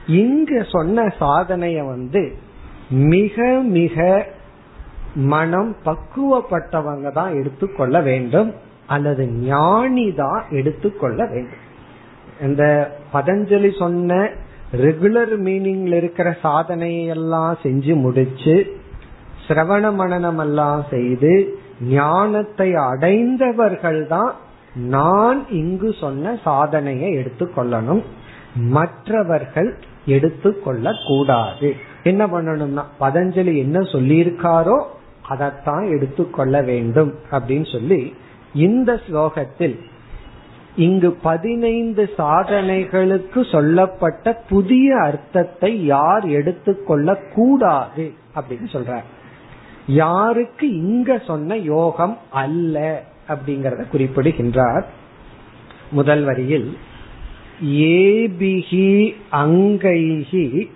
இங்க சொன்ன சாதனைய வந்து மிக மிக மனம் பக்குவப்பட்டவங்க தான் எடுத்துக்கொள்ள வேண்டும். அல்லது ஞானி தான் எடுத்துக்கொள்ள வேண்டும். இந்த பதஞ்சலி சொன்ன ரெகுலர் மீனிங்ல இருக்கிற சாதனையெல்லாம் செஞ்சு முடிச்சு சிரவண மனநம் எல்லாம் செய்து ஞானத்தை அடைந்தவர்கள் தான் நான் இங்கு சொன்ன சாதனையை எடுத்துக்கொள்ளணும். மற்றவர்கள் எடுத்துக்கொள்ள கூடாது என்ன பண்ணணும்னா பதஞ்சலி என்ன சொல்லியிருக்காரோ அதைத்தான் எடுத்துக்கொள்ள வேண்டும் அப்படின்னு சொல்லி இந்த ஸ்லோகத்தில் இங்கு பதினைந்து சாதனைகளுக்கு சொல்லப்பட்ட புதிய அர்த்தத்தை யார் எடுத்துக்கொள்ள கூடாது அப்படின்னு சொல்றார். யாருக்கு இங்க சொன்ன யோகம் அல்ல அப்படிங்கறத குறிப்பிடுகின்றார் முதல் வரியில் ஏபிஹி அங்கைஹி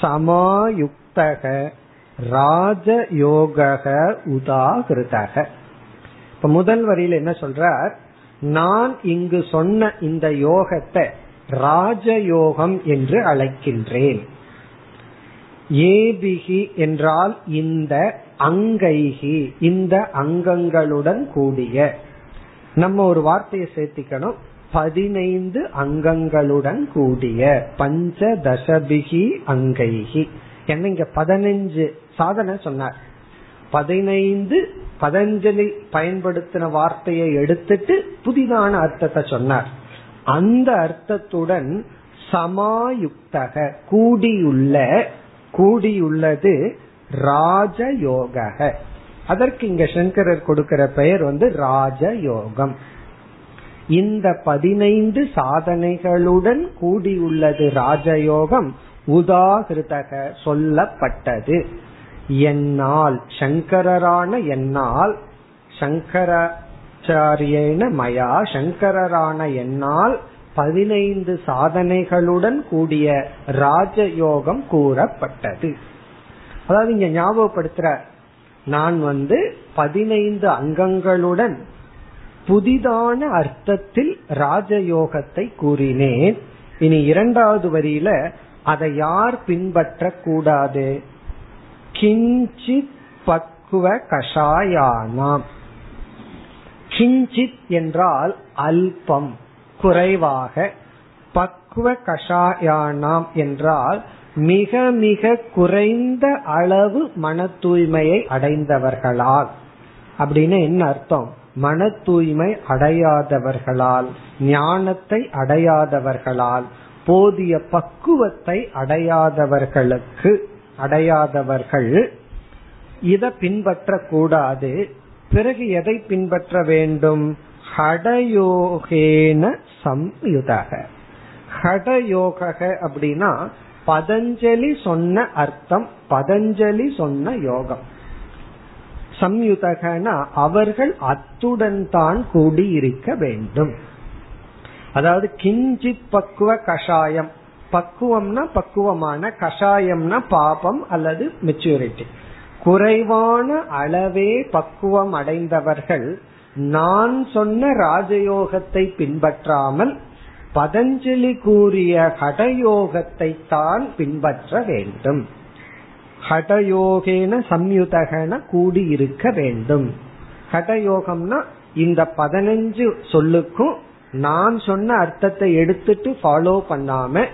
சமாயுக்தக ராஜயோக உதாகிருதக. இப்ப முதல் வரியில என்ன சொல்றார்? நான் இங்கு சொன்ன இந்த யோகத்தை ராஜயோகம் என்று அழைக்கின்றேன். ஏபிகி என்றால் இந்த அங்கைகி இந்த அங்கங்களுடன் கூடிய. நம்ம ஒரு வார்த்தையை சேர்த்திக்கணும். பதினைந்து அங்கங்களுடன் கூடிய பஞ்சதசபிகி அங்கைகி. என்ன இங்க பதினைஞ்சு சாதனை சொன்னார். பதினைந்து பதஞ்சலி பயன்படுத்தின வார்த்தையை எடுத்துட்டு புதிதான அர்த்தத்தை சொன்னார். அந்த அர்த்தத்துடன் சமாயுக்தக கூடியுள்ள கூடியுள்ளது ராஜயோக அதற்கு இங்க சங்கரர் கொடுக்கிற பெயர் வந்து ராஜயோகம். இந்த பதினைந்து சாதனைகளுடன் கூடியுள்ளது ராஜயோகம் உதாகிருதக சொல்லப்பட்டது. என்னால் சங்கரரான என்னால் சங்கராச்சாரியன மயா சங்கரரான என்னால் பதினைந்து சாதனைகளுடன் கூடிய ராஜயோகம் கூறப்பட்டது. அதாவது இங்க ஞாபகப்படுத்துற நான் வந்து பதினைந்து அங்கங்களுடன் புதிதான அர்த்தத்தில் ராஜயோகத்தை கூறினேன். இனி இரண்டாவது வரியில அதை யார் பின்பற்ற கூடாது கிஞ்சித் பக்குவ கஷாயானாம். கிஞ்சித் என்றால் அல்பம் குறைவாக. பக்குவ கஷாயானாம் என்றால் மிக மிக குறைந்த அளவு மன தூய்மையை அடைந்தவர்களால். அப்படின்னு என்ன அர்த்தம்? மன தூய்மை அடையாதவர்களால் ஞானத்தை அடையாதவர்களால் போதிய பக்குவத்தை அடையாதவர்களுக்கு அடையாதவர்கள் இதை பின்பற்ற கூடாது பிறகு எதை பின்பற்ற வேண்டும்? ஹடயோகேன சம்யுதக. ஹடயோக அப்படின்னா பதஞ்சலி சொன்ன அர்த்தம் பதஞ்சலி சொன்ன யோகம். சம்யுதகனா அவர்கள் அத்துடன் தான் கூடியிருக்க வேண்டும். அதாவது கிஞ்சித் பக்குவ கஷாயம். பக்குவம்னா பக்குவமான கஷாயம்னா பாபம் அல்லது மெச்சூரிட்டி குறைவான அளவே பக்குவம் அடைந்தவர்கள் நான் சொன்ன ராஜயோகத்தை பின்பற்றாமல் பதஞ்சலி கூறிய ஹடயோகத்தை தான் பின்பற்ற வேண்டும். ஹடயோகேன சம்யுதகன கூடி இருக்க வேண்டும். ஹடயோகம்னா இந்த பதினஞ்சு சொல்லுக்கும் நான் சொன்ன அர்த்தத்தை எடுத்துட்டு ஃபாலோ பண்ணாம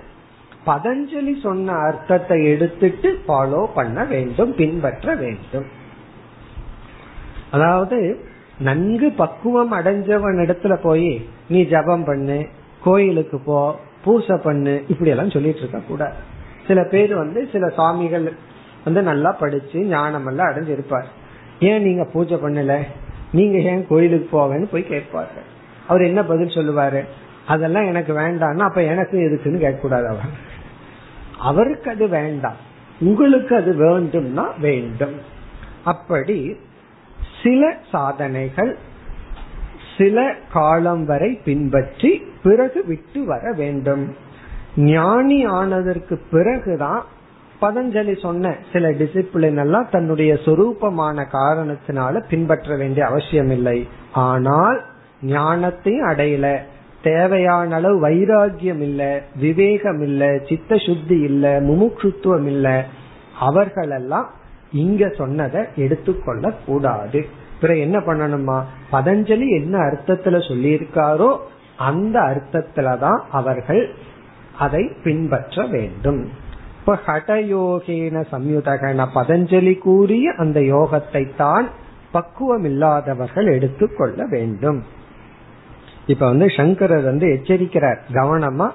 பதஞ்சலி சொன்ன அர்த்தத்தை எடுத்துட்டு ஃபாலோ பண்ண வேண்டும் பின்பற்ற வேண்டும். அதாவது நன்கு பக்குவம் அடைஞ்சவன் இடத்துல போய் நீ ஜபம் பண்ணு கோயிலுக்கு போ பூசை பண்ணு இப்படி எல்லாம் சொல்லிட்டு இருக்க கூடாது சில பேர் வந்து சில சாமிகள் வந்து நல்லா படிச்சு ஞானம் எல்லாம் அடைஞ்சிருப்பார் ஏன் நீங்க பூஜை பண்ணல? நீங்க ஏன் கோயிலுக்கு போவேன்னு போய் கேட்பாரு அவர் என்ன பதில் சொல்லுவாரு? அதெல்லாம் எனக்கு வேண்டாம்னா அப்ப எனக்கு எதுக்குன்னு கேட்கக்கூடாது அவர். அவருக்கு அது வேண்டாம். உங்களுக்கு அது வேண்டும்னா வேண்டும். அப்படி சில சாதனைகள் சில காலம் வரை பின்பற்றி பிறகு விட்டு வர வேண்டும். ஞானி ஆனதற்கு பிறகுதான் பதஞ்சலி சொன்ன சில டிசிப்ளின் எல்லாம் தன்னுடைய சொரூபமான காரணத்தினால பின்பற்ற வேண்டிய அவசியம் இல்லை ஆனால் ஞானத்தையும் அடையல. தேவையான அளவு வைராகியம் இல்ல விவேகம் இல்ல சித்த சுத்தி இல்ல முமுட்சுத்துவம் இல்ல. அவர்களெல்லாம் இங்க சொன்னதை எடுத்துக்கொள்ள கூடாது. பிறகு என்ன பண்ணணுமா? பதஞ்சலி என்ன அர்த்தத்துல சொல்லியிருக்காரோ அந்த அர்த்தத்துலதான் அவர்கள் அதை பின்பற்ற வேண்டும். இப்ப ஹடயோகேன சம்யுதகன பதஞ்சலி கூறிய அந்த யோகத்தை தான் பக்குவம் இல்லாதவர்கள் எடுத்துக்கொள்ள வேண்டும். இப்ப வந்து சங்கரர் வந்து எச்சரிக்கிறார். கவனமா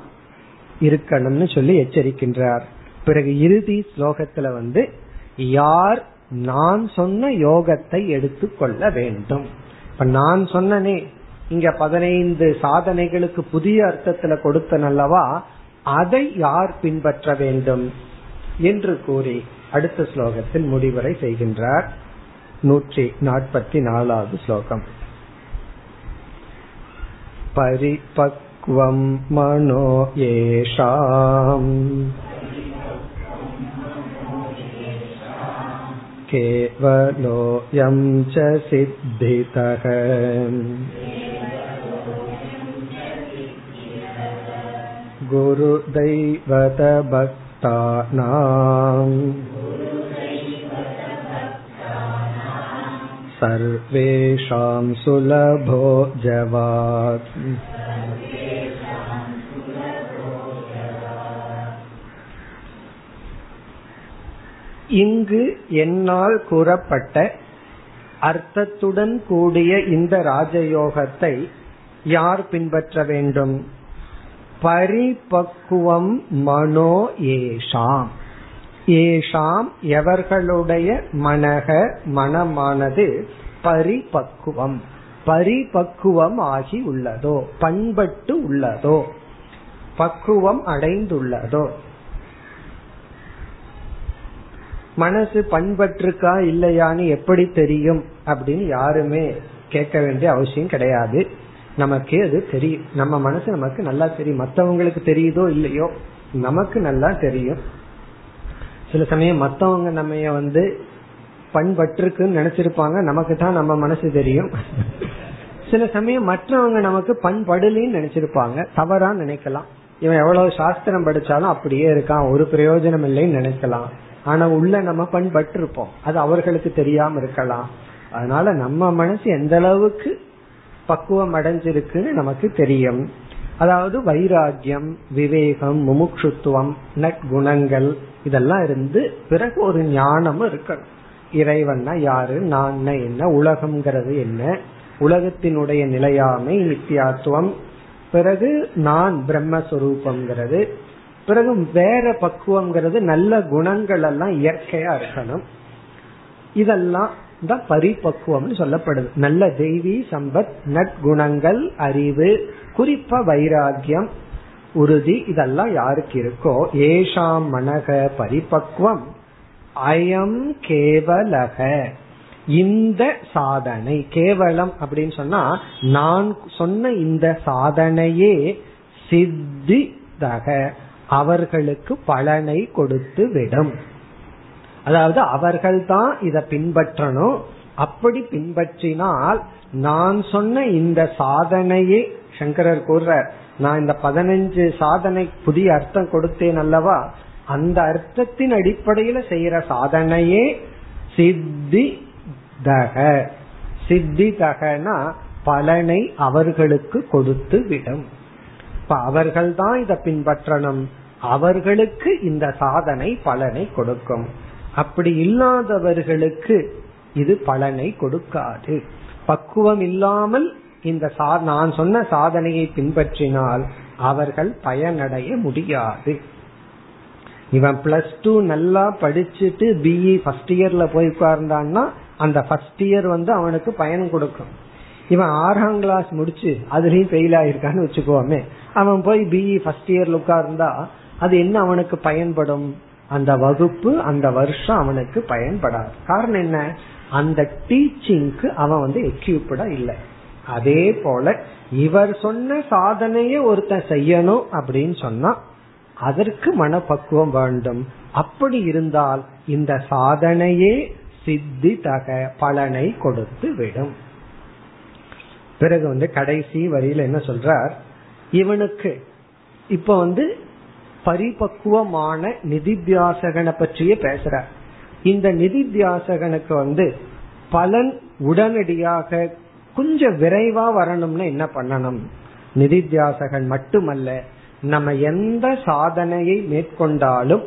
இருக்கணும்னு சொல்லி எச்சரிக்கின்றார். பிறகு இறுதி ஸ்லோகத்துல வந்து யார் நான் சொன்ன யோகத்தை எடுத்துக்கொள்ள வேண்டும். இப்ப நான் சொன்னனே இங்க பதினைந்து சாதனைகளுக்கு புதிய அர்த்தத்துல கொடுத்தனல்லவா அதை யார் பின்பற்ற வேண்டும் என்று கூறி அடுத்த ஸ்லோகத்தில் முடிவுரை செய்கின்றார் நூற்றி நாற்பத்தி நாலாவது ஸ்லோகம் परिपक्वं मनो येषाम् केवलोऽयं च सिद्धितः गुरुदैवतभक्तानाम् सर्वेषां सुलभो जवात् இங்கு என்னால் கூறப்பட்ட அர்த்தத்துடன் கூடிய இந்த ராஜயோகத்தை யார் பின்பற்ற வேண்டும் பரிபக்குவம் மனோ ஏஷாம். ஏஷாம் எவர்களுடைய மனக மனமானது பரிபக்குவம். பரிபக்குவம் ஆகி உள்ளதோ பண்பட்டு உள்ளதோ பக்குவம் அடைந்துள்ளதோ. மனசு பண்பற்றுக்கா இல்லையான்னு எப்படி தெரியும் அப்படின்னு யாருமே கேட்க வேண்டிய அவசியம் கிடையாது. நமக்கு அது தெரியும். நம்ம மனசு நமக்கு நல்லா தெரியும். மற்றவங்களுக்கு தெரியுதோ இல்லையோ நமக்கு நல்லா தெரியும். சில சமயம் மத்தவங்க நம்ம வந்து பண்பற்றுக்குன்னு நினைச்சிருப்பாங்க. நமக்கு தான் நம்ம மனசு தெரியும். சில சமயம் மற்றவங்க நமக்கு பண்படலின்னு நினைச்சிருப்பாங்க. தவறா நினைக்கலாம். இவன் எவ்வளவு சாஸ்திரம் படிச்சாலும் அப்படியே இருக்கான். ஒரு பிரயோஜனம் இல்லைன்னு நினைக்கலாம். ஆனா உள்ள நம்ம பண்பட்டு இருப்போம் அது அவர்களுக்கு தெரியாம இருக்கலாம். அதனால நம்ம மனசு எந்த அளவுக்கு பக்குவம் அடைஞ்சிருக்குன்னு நமக்கு தெரியும். அதாவது வைராகியம் விவேகம் முமுட்சுத்துவம் நற்குணங்கள் இதெல்லாம் இருந்து பிறகு ஒரு ஞானமும் இருக்கணும். இறைவன்னா யாரு நான் என்ன உலகம்ங்கிறது என்ன உலகத்தினுடைய நிலையாமை நித்தியாத்துவம் பிறகு நான் பிரம்மஸ்வரூபம்ங்கிறது பிறகு வேற பக்குவம்ங்கிறது நல்ல குணங்கள் எல்லாம் இயற்கையா இருக்கணும். இதெல்லாம் தான் பரிபக்குவம்னு சொல்லப்படுது. நல்ல தெய்வீ சம்பத் நற்குணங்கள் அறிவு குறிப்பா வைராகியம் உறுதி இதெல்லாம் யாருக்கு இருக்கோ ஏஷாம் மனக பரிபக்வம் அயம் கேவலக. இந்த சாதனை கேவலம் அப்படின்னு சொன்னா நான் சொன்ன இந்த சாதனையே சித்தி தக அவர்களுக்கு பலனை கொடுத்து விடும். அதாவது அவர்கள் தான் இதை பின்பற்றணும். அப்படி பின்பற்றினால் நான் சொன்ன இந்த சாதனையே சங்கரர் கூறுறார் நான் இந்த பதினஞ்சு சாதனை புதிய அர்த்தம் கொடுத்தேன் அல்லவா? அந்த அர்த்தத்தின் அடிப்படையில செய்யற சாதனையே சித்தி தக சித்தி தகனா பலனை அவர்களுக்கு கொடுத்து விடும். இப்ப அவர்கள் தான் இதை பின்பற்றணும். அவர்களுக்கு இந்த சாதனை பலனை கொடுக்கும். அப்படி இல்லாதவர்களுக்கு இது பலனை கொடுக்காது. பக்குவம் இல்லாமல் இந்த நான் சொன்ன சாதனையை பின்பற்றினால் அவர்கள் பயனடைய முடியாது. இவன் பிளஸ் டூ நல்லா படிச்சுட்டு பிஇ ஃபர்ஸ்ட் இயர்ல போய் உட்கார்ந்தான்னா அந்த ஃபர்ஸ்ட் இயர் வந்து அவனுக்கு பயன் கொடுக்கும். இவன் ஆறாம் கிளாஸ் முடிச்சு அதுலயும் ஃபெயில் ஆயிருக்கான்னு வச்சுக்கோமே. அவன் போய் பிஇ ஃபர்ஸ்ட் இயர்ல உட்கார்ந்தா அது என்ன அவனுக்கு பயன்படும்? அந்த வகுப்பு அந்த வருஷம் அவனுக்கு பயன்படாது. காரணம் என்ன? அந்த டீச்சிங்க்கு அவன் வந்து எக்யூப்டா இல்லை. அதே போல இவர் சொன்ன சாதனையை ஒருத்தன் செய்யணும் அப்படின்னு சொன்னா அதற்கு மனப்பக்குவம் வேண்டும். அப்படி இருந்தால் இந்த சாதனையே சித்தி தக பலனை கொடுத்து விடும். பிறகு வந்து கடைசி வரியில என்ன சொல்றார்? இவனுக்கு இப்ப வந்து பரிபக்குவமான நிதித்தியாசகனை பற்றியே பேசுறார் இந்த நிதித்தியாசகனுக்கு வந்து பலன் உடனடியாக கொஞ்சம் விரைவா வரணும்னு என்ன பண்ணணும்? நிதித்தியாசகன் மட்டுமல்ல நம்ம எந்த சாதனையை மேற்கொண்டாலும்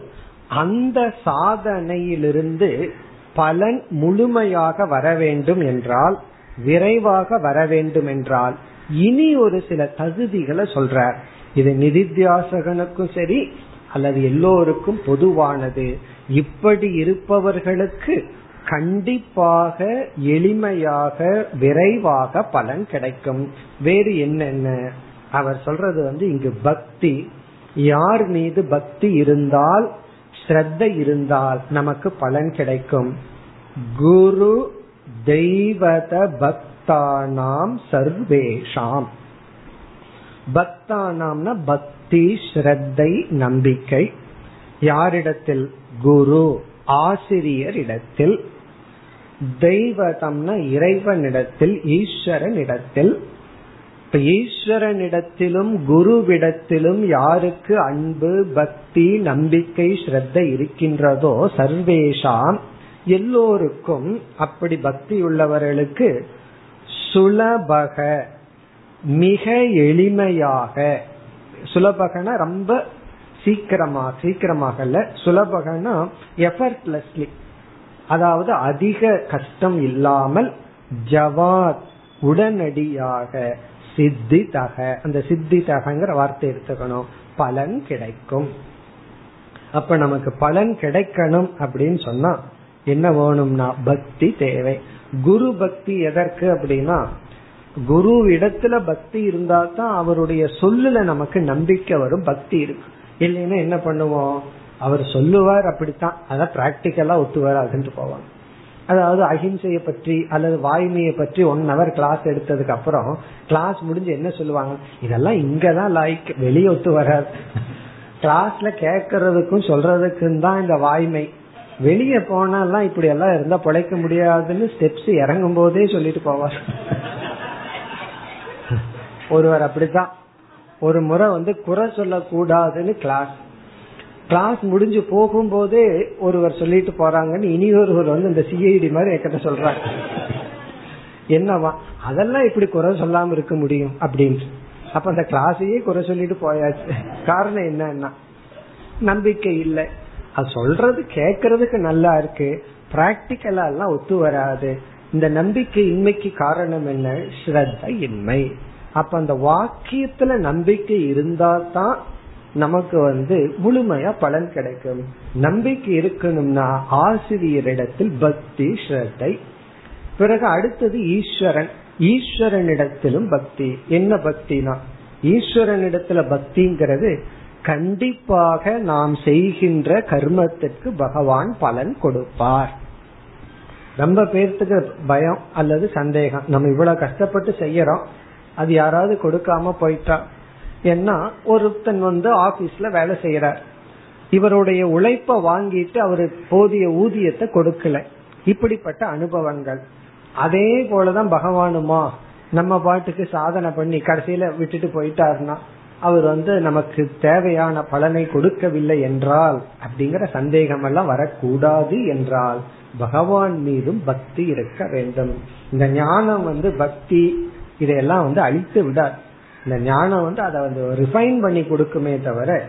அந்த சாதனையிலிருந்து பலன் முழுமையாக வர வேண்டும் என்றால் விரைவாக வர வேண்டும் என்றால் இனி ஒரு சில தகுதிகளை சொல்றார். இது நிதித்தியாசகனுக்கும் சரி அல்லது எல்லோருக்கும் பொதுவானது. இப்படி இருப்பவர்களுக்கு கண்டிப்பாக எளிமையாக விரைவாக பலன் கிடைக்கும். வேறு என்னென்ன? அவர் சொல்றது வந்து இங்கு பக்தி. யார் மீது பக்தி இருந்தால் ஸ்ரத்த இருந்தால் நமக்கு பலன் கிடைக்கும். குரு தெய்வத பக்தானாம் சர்வேஷாம். பக்தானாம்னா பக்தி ஸ்ரத்தை நம்பிக்கை. யாரிடத்தில்? குரு ஆசிரியர் இடத்தில் தெய்வதம்னா இறைவனிடத்தில் ஈஸ்வரனிடத்தில். இப்ப ஈஸ்வரனிடத்திலும் குருவிடத்திலும் யாருக்கு அன்பு பக்தி நம்பிக்கை ஸ்ரத்த இருக்கின்றதோ சர்வேஷாம் எல்லோருக்கும் அப்படி பக்தி உள்ளவர்களுக்கு சுலபக மிக எளிமையாக சுலபகன ரொம்ப சீக்கிரமா சீக்கிரமாக சுலபகனா எஃபர்ட்லெஸ்லி அதாவது அதிக கஷ்டம் இல்லாமல் ஜவாத் உடனடியாக சித்தி தக அந்த சித்தி தகங்கிற வார்த்தை எடுத்துக்கணும். பலன் கிடைக்கும். அப்ப நமக்கு பலன் கிடைக்கணும் அப்படின்னு சொன்னா என்ன வேணும்னா பக்தி தேவை. குரு பக்தி எதற்கு அப்படின்னா குருவிடத்துல பக்தி இருந்தா தான் அவருடைய சொல்லுல நமக்கு நம்பிக்கை வரும் பக்தி இருக்கு இல்லைன்னா என்ன பண்ணுவோம்? அவர் சொல்லுவார் அப்படித்தான். அதான் பிராக்டிக்கலா ஒத்து வராதுன்ட்டு போவாங்க. அதாவது அஹிம்சையை பற்றி அல்லது வாய்மையை பற்றி ஒன் ஹவர் கிளாஸ் எடுத்ததுக்கு அப்புறம் கிளாஸ் முடிஞ்சு என்ன சொல்லுவாங்க? இதெல்லாம் இங்கதான் லைக் வெளியே ஒத்து வராது கிளாஸ்ல கேட்கறதுக்கும் சொல்றதுக்கும் தான் இந்த வாய்மை. வெளியே போனாலாம் இப்படி எல்லாம் இருந்தா பிழைக்க முடியாதுன்னு ஸ்டெப்ஸ் இறங்கும் போதே சொல்லிட்டு போவார் ஒருவர் அப்படித்தான். ஒரு முறை வந்து குறை சொல்லக்கூடாதுன்னு கிளாஸ் கிளாஸ் முடிஞ்சு போகும்போதே ஒருவர் சொல்லிட்டு போறாங்கன்னு இனி ஒருவர் வந்து இந்த சிஐடி மாதிரி என்கிட்ட சொல்றாங்க என்னவா? அதெல்லாம் இப்படி குறை சொல்லாம இருக்க முடியும் அப்படின்னு அப்ப அந்த கிளாஸையே குறை சொல்லிட்டு போயாச்சு. காரணம் என்னன்னா நம்பிக்கை இல்லை. அது சொல்றது கேக்குறதுக்கு நல்லா இருக்கு. பிராக்டிக்கலா எல்லாம் ஒத்து வராது. இந்த நம்பிக்கை இன்மைக்கு காரணம் என்ன? ஸ்ரத்த இன்மை. அப்ப அந்த வாக்கியத்துல நம்பிக்கை இருந்தா தான் நமக்கு வந்து முழுமையா பலன் கிடைக்கும். நம்பிக்கை இருக்கணும்னா ஆசிரியரிடத்தில் பக்தி ஸ்ரத்தை. பிறகு அடுத்தது ஈஸ்வரன். ஈஸ்வரனிடத்திலும் பக்தி. என்ன பக்தினா? ஈஸ்வரனிடத்துல பக்திங்கிறது கண்டிப்பாக நாம் செய்கின்ற கர்மத்திற்கு பகவான் பலன் கொடுப்பார். ரொம்ப பேர்த்துக்கு பயம் அல்லது சந்தேகம். நம்ம இவ்வளவு கஷ்டப்பட்டு செய்யறோம். அது யாராவது கொடுக்காம போயிட்டா. ஏன்னா ஒருத்தன் வந்து ஆபீஸ்ல வேலை செய்யறார். இவருடைய உழைப்ப வாங்கிட்டு அவரு போதிய ஊதியத்தை கொடுக்கல. இப்படிப்பட்ட அனுபவங்கள். அதே போலதான் பகவானுமா நம்ம பாட்டுக்கு சாதனை பண்ணி கடைசியில விட்டுட்டு போயிட்டாருன்னா அவர் வந்து நமக்கு தேவையான பலனை கொடுக்கவில்லை என்றால் அப்படிங்கிற சந்தேகம் எல்லாம் வரக்கூடாது என்றால் பகவான் மீதும் பக்தி இருக்க வேண்டும். இந்த ஞானம் வந்து பக்தி இதையெல்லாம் வந்து அழித்து விடாது. இந்த ஞானம் வந்து அதை வந்து ரிஃபைன் பண்ணி கொடுக்குமே தவிர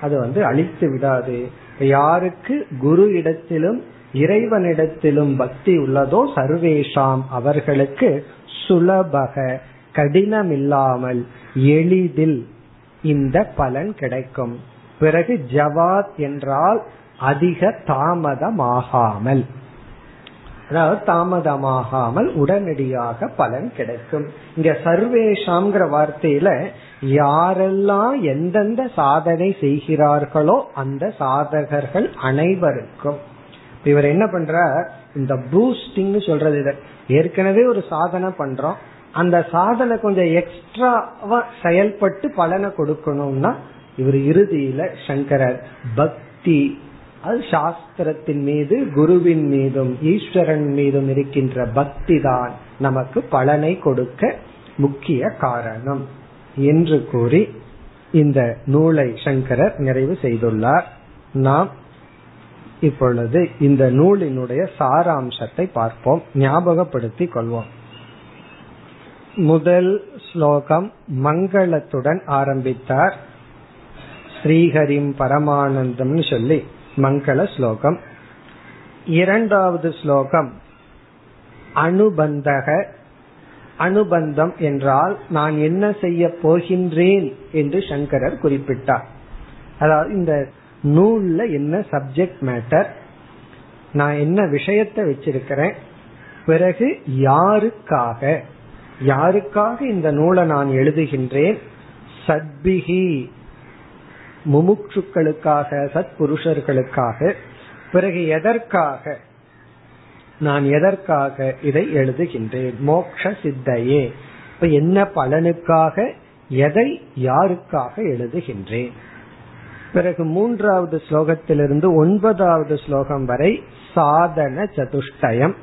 அது வந்து அழித்து விடாது. யாருக்கு குரு இடத்திலும் இறைவனிடத்திலும் பக்தி உள்ளதோ சர்வேஷாம் அவர்களுக்கு சுலபக கடினமில்லாமல் எளிதில் இந்த பலன் கிடைக்கும். பிறகு ஜவாத் என்றால் அதிக தாமதமாகாமல். அதாவது தாமதமாகாமல் உடனடியாக பலன் கிடைக்கும். இங்க சர்வேஷாங்கிற வார்த்தையில யாரெல்லாம் எந்தெந்த சாதனை செய்கிறார்களோ அந்த சாதகர்கள் அனைவருக்கும். இவர் என்ன பண்ற இந்த பூஸ்டிங் சொல்றது இத. ஏற்கனவே ஒரு சாதனை பண்றோம். அந்த சாதனை கொஞ்சம் எக்ஸ்ட்ராவா செயல்பட்டு பலனை கொடுக்கணும்னா இவர் இறுதியில சங்கரர் பக்தி அது சாஸ்திரத்தின் மீது குருவின் மீதும் ஈஸ்வரன் மீதும் இருக்கின்ற பக்தி தான் நமக்கு பலனை கொடுக்க முக்கிய காரணம் என்று கூறி இந்த நூலை சங்கரர் நிறைவு செய்துள்ளார். நாம் இப்பொழுது இந்த நூலினுடைய சாராம்சத்தை பார்ப்போம். ஞாபகப்படுத்திக் கொள்வோம். முதல் ஸ்லோகம் மங்களத்துடன் ஆரம்பித்தார். ஸ்ரீஹரிம் பரமானந்தம் சொல்லி. மங்கள ஸ்லோகம். இரண்டாவது ஸ்லோகம். அனுபந்தக. அனுபந்தம் என்றால் நான் என்ன செய்ய போகின்றேன் என்று சங்கரர் குறிப்பிட்டார். அதாவது இந்த நூல்ல என்ன சப்ஜெக்ட் மேட்டர் நான் என்ன விஷயத்தை வச்சிருக்கிறேன் பிறகு யாருக்காக யாருக்காக இந்த நூலை நான் எழுதுகின்றேன் சத்பிகி முமுட்சுக்களுக்காக சத் புருஷர்களுக்காக பிறகு எதற்காக நான் எதற்காக இதை எழுதுகின்றேன்? மோக்ஷ சித்தையே. இப்ப என்ன பலனுக்காக எதை யாருக்காக எழுதுகின்றேன்? பிறகு மூன்றாவது ஸ்லோகத்திலிருந்து ஒன்பதாவது ஸ்லோகம் வரை சாதன சதுஷ்டயம்.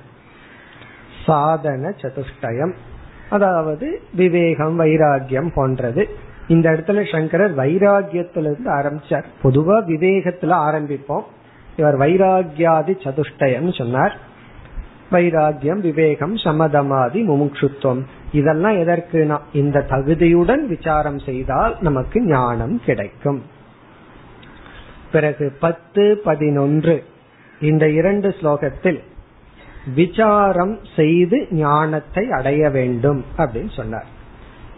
சாதன சதுஷ்டயம். அதாவது விவேகம் வைராகியம் போன்றது. இந்த இடத்துல சங்கரர் வைராகியத்திலிருந்து ஆரம்பிச்சார். பொதுவா விவேகத்துல ஆரம்பிப்போம். இவர் வைராகியாதி சதுஷ்டயம் சொன்னார். வைராகியம் விவேகம் சமதமாதி முமுட்சுத்துவம் இதெல்லாம் எதற்குனா இந்த தகுதியுடன் விசாரம் செய்தால் நமக்கு ஞானம் கிடைக்கும். பிறகு பத்து பதினொன்று இந்த இரண்டு ஸ்லோகத்தில் விசாரம் செய்து ஞானத்தை அடைய வேண்டும் அப்படின்னு சொன்னார்.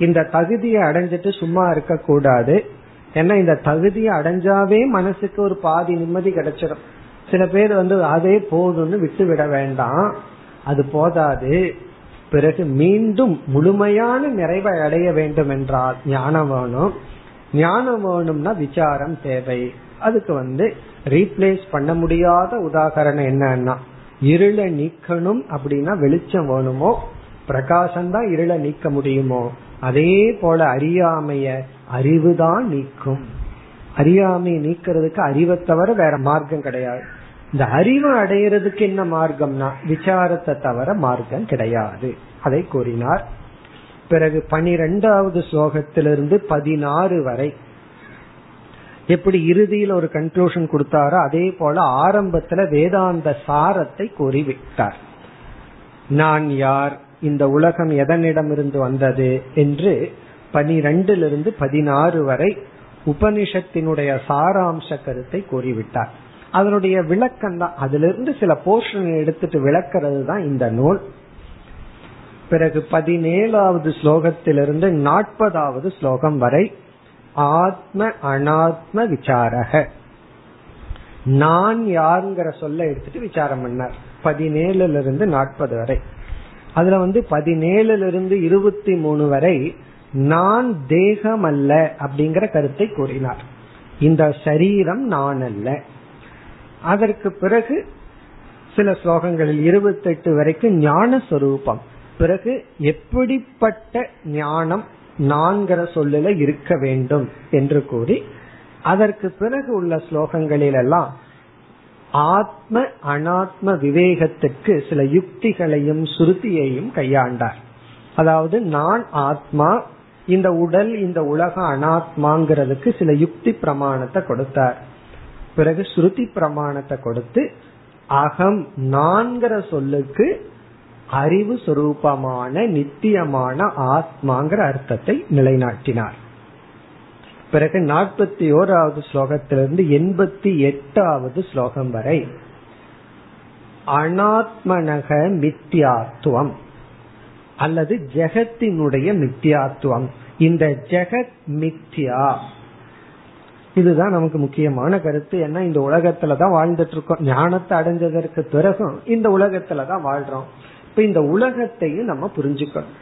இந்த தகுதியை அடைஞ்சிட்டு சும்மா இருக்க கூடாது ஏன்னா இந்த தகுதியை அடைஞ்சாவே மனசுக்கு ஒரு பாதி நிம்மதி கிடைச்சிடும் சில பேர் வந்து அதே போதும்னு விட்டு விட வேண்டாம். அது போதாது. பிறகு மீண்டும் முழுமையான நிறைவை அடைய வேண்டும் என்றால் ஞானம் வேணும். ஞானம் வேணும்னா விசாரம் தேவை. அதுக்கு வந்து ரீப்ளேஸ் பண்ண முடியாத உதாகரணம் என்னன்னா இருளை நீக்கணும் அப்படின்னா வெளிச்சம் வேணுமோ? பிரகாசம் தான் இருளை நீக்க முடியுமோ? அதே போல அறியாமைய அறிவுதான் நீக்கும். அறியாமை நீக்கிறதுக்கு அறிவை தவிர வேற மார்க்கம் கிடையாது. இந்த அறிவை அடையிறதுக்கு என்ன மார்க்கம்னா விசாரத்தை தவிர மார்க்கம் கிடையாது. அதை கூறினார். பிறகு பனிரெண்டாவது ஸ்லோகத்திலிருந்து பதினாறு வரை எப்படி இறுதியில் ஒரு கன்க்ளூஷன் கொடுத்தாரோ அதே போல ஆரம்பத்துல வேதாந்த சாரத்தை கூறிவிட்டார். நான் யார்? இந்த உலகம் எதனிடமிருந்து வந்தது என்று பனிரெண்டிலிருந்து பதினாறு வரை உபனிஷத்தினுடைய சாராம்ச கருத்தை கூறிவிட்டார். அதனுடைய விளக்கம் தான். அதுல இருந்து சில போர்ஷன் எடுத்துட்டு விளக்கிறது தான் இந்த நூல். பிறகு பதினேழாவது ஸ்லோகத்திலிருந்து நாற்பதாவது ஸ்லோகம் வரை ஆத்ம அனாத்ம விசாரக. நான் யாருங்கிற சொல்ல எடுத்துட்டு விசாரம் பண்ணார். பதினேழுல இருந்து நாற்பது வரை. அதுல வந்து பதினேழுல இருந்து இருபத்தி மூணு வரை நான் தேகம் அல்ல அப்படிங்கிற கருத்தை கூறினார். இந்த சரீரம் நான் அல்ல அதற்கு பிறகு சில ஸ்லோகங்களில் இருபத்தெட்டு வரைக்கும் ஞான சொரூபம் பிறகு எப்படிப்பட்ட ஞானம் நான்கிற சொல்லில இருக்க வேண்டும் என்று கூறி அதற்கு பிறகு உள்ள ஸ்லோகங்களில் எல்லாம் ஆத்ம அனாத்ம விவேகத்துக்கு சில யுக்திகளையும் சுருத்தியையும் கையாண்டார். அதாவது நான் ஆத்மா இந்த உடல் இந்த உலக அனாத்மாங்கிறதுக்கு சில யுக்தி பிரமாணத்தை கொடுத்தார். பிறகு ஸ்ருதி பிரமாணத்தை கொடுத்து அகம் நான்கிற சொல்லுக்கு அறிவு சுரூபமான நித்தியமான ஆத்மாங்கிற அர்த்தத்தை நிலைநாட்டினார். பிறகு நாற்பத்தி ஓராவது ஸ்லோகத்திலிருந்து எண்பத்தி எட்டாவது ஸ்லோகம் வரை. அனாத்மனக மித்தியாத்துவம் அல்லது ஜெகத்தினுடைய மித்தியாத்துவம் இந்த ஜெகத் மித்தியா இதுதான் நமக்கு முக்கியமான கருத்து. ஏன்னா இந்த உலகத்துலதான் வாழ்ந்துட்டு இருக்கோம் ஞானத்தை அடைஞ்சதற்கு பிறகும் இந்த உலகத்துலதான் வாழ்றோம். இப்ப இந்த உலகத்தையும் நம்ம புரிஞ்சுக்கணும்.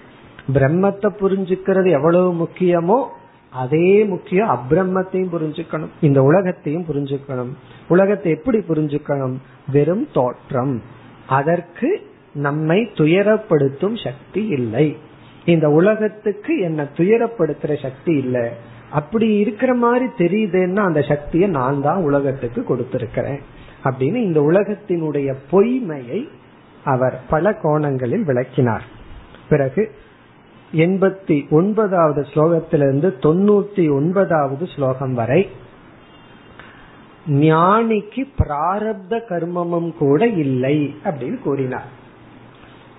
பிரம்மத்தை புரிஞ்சுக்கிறது எவ்வளவு முக்கியமோ அதே முக்கியம் அப்பிரம்மத்தையும் புரிஞ்சுக்கணும். இந்த உலகத்தையும் புரிஞ்சுக்கணும். உலகத்தை எப்படி புரிஞ்சுக்கணும்? வெறும் தோற்றம். அதற்கு நம்மை துயரப்படுத்தும் சக்தி இல்லை. இந்த உலகத்துக்கு என்ன துயரப்படுத்துற சக்தி இல்லை. அப்படி இருக்கிற மாதிரி தெரியுதுன்னா அந்த சக்தியை நான் தான் உலகத்துக்கு கொடுத்திருக்கிறேன். அப்படின்னு இந்த உலகத்தினுடைய பொய்மையை அவர் பல கோணங்களில் விளக்கினார். பிறகு எண்பத்தி ஒன்பதாவது ஸ்லோகத்திலிருந்து தொண்ணூத்தி ஒன்பதாவது ஸ்லோகம் வரை ஞானிக்கு பிராரப்த கர்மமும் கூட இல்லை அப்படின்னு கூறினார்.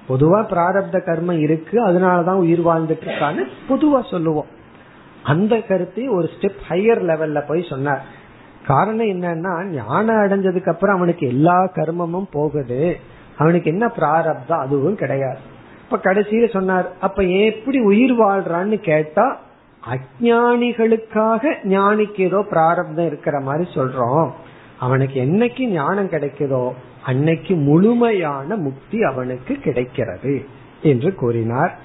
பொதுவா பிராரப்த கர்மம் இருக்கு அதனாலதான் உயிர் வாழ்ந்துட்டு இருக்கான்னு பொதுவா சொல்லுவோம். அந்த கருத்தை ஒரு ஸ்டெப் ஹையர் லெவல்ல போய் சொன்னார். காரணம் என்னன்னா ஞானம் அடைஞ்சதுக்கு அப்புறம் அவனுக்கு எல்லா கர்மமும் போகுது. அவனுக்கு என்ன பிராரப்தம்? அதுவும் கிடையாது. இப்ப கடைசியில சொன்னார் அப்ப எப்படி உயிர் வாழ்றான்னு கேட்டா அஜானிகளுக்காக ஞானிக்கு ஏதோ பிராரப்தம் இருக்கிற மாதிரி சொல்றோம். அவனுக்கு என்னைக்கு ஞானம் கிடைக்குதோ அன்னைக்கு முழுமையான முக்தி அவனுக்கு கிடைக்கிறது என்று கூறினார்.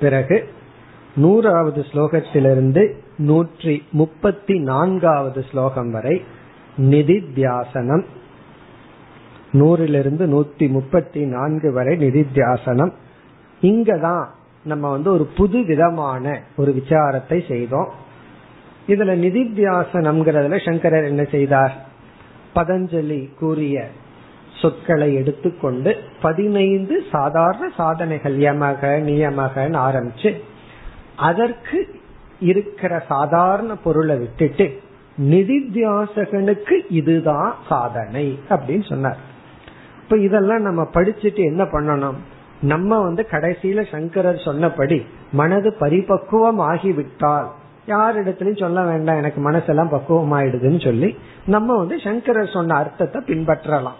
பிறகு நூறாவது ஸ்லோகத்திலிருந்து நூற்றி முப்பத்தி நான்காவது ஸ்லோகம் வரை நிதித்தியாசனம். நூறிலிருந்து நூத்தி முப்பத்தி நான்கு வரை நிதித்தியாசனம். இங்கதான் நம்ம வந்து ஒரு புது விதமான ஒரு விசாரத்தை செய்தோம். இதுல நிதித்தியாசனம்ங்கிறதுல சங்கரர் என்ன செய்தார்? பதஞ்சலி கூறிய சொற்களை எடுத்துக்கொண்டு பதினைந்து சாதாரண சாதனைகள் யமக நியமகன்னு ஆரம்பிச்சு அதற்கு இருக்கிற சாதாரண பொருளை விட்டுட்டு நிதித்தியாசகனுக்கு இதுதான் சாதனை அப்படின்னு சொன்னார். இப்ப இதெல்லாம் நம்ம படிச்சுட்டு என்ன பண்ணணும்? நம்ம வந்து கடைசியில சங்கரர் சொன்னபடி மனது பரிபக்குவம் ஆகிவிட்டால் யாரிடத்திலையும் சொல்ல வேண்டாம் எனக்கு மனசெல்லாம் பக்குவம் ஆயிடுதுன்னு சொல்லி நம்ம வந்து சங்கரர் சொன்ன அர்த்தத்தை பின்பற்றலாம்.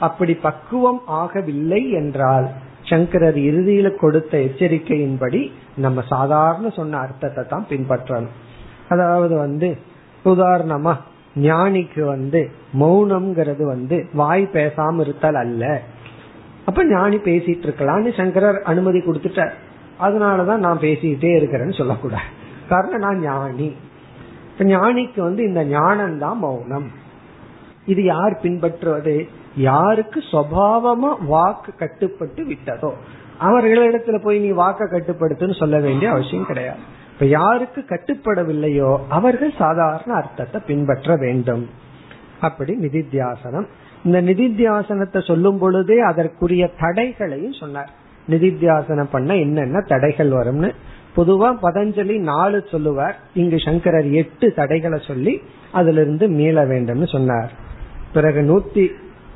அப்படி பக்குவம் ஆகவில்லை என்றால் சங்கரர் இறுதியில கொடுத்த எச்சரிக்கையின்படி நம்ம சாதாரண சொன்ன அர்த்தத்தை தான் பின்பற்றணும். அதாவது வந்து உதாரணமா ஞானிக்கு வந்து மௌனம்ங்கிறது வந்து வாய் பேசாம இருத்தல் அல்ல. அப்ப ஞானி பேசிட்டு இருக்கலாம்னு சங்கரர் அனுமதி கொடுத்துட்டார். அதனாலதான் நான் பேசிக்கிட்டே இருக்கிறேன்னு சொல்லக்கூடாது. காரணம் நான் ஞானி. இப்ப ஞானிக்கு வந்து இந்த ஞானம் தான் மௌனம். இது யார் பின்பற்றுவது? யாருக்கு சுவாவமா வாக்கு கட்டுப்பட்டு விட்டதோ? அவர்களிடத்துல போய் நீ வாக்க கட்டுப்படுத்துன்னு சொல்ல வேண்டிய அவசியம் கிடையாது. இப்ப யாருக்கு கட்டுப்படவில்லையோ அவர்கள் சாதாரண அர்த்தத்தை பின்பற்ற வேண்டும். அப்படி நிதித்தியாசனம். இந்த நிதித்தியாசனத்தை சொல்லும் பொழுதே அதற்குரிய தடைகளையும் சொன்னார். நிதித்தியாசனம் பண்ண என்னென்ன தடைகள் வரும்னு. பொதுவா பதஞ்சலி நாலு சொல்லுவார். இங்கு சங்கரர் எட்டு தடைகளை சொல்லி அதிலிருந்து மீள வேண்டும்னு சொன்னார். பிறகு நூத்தி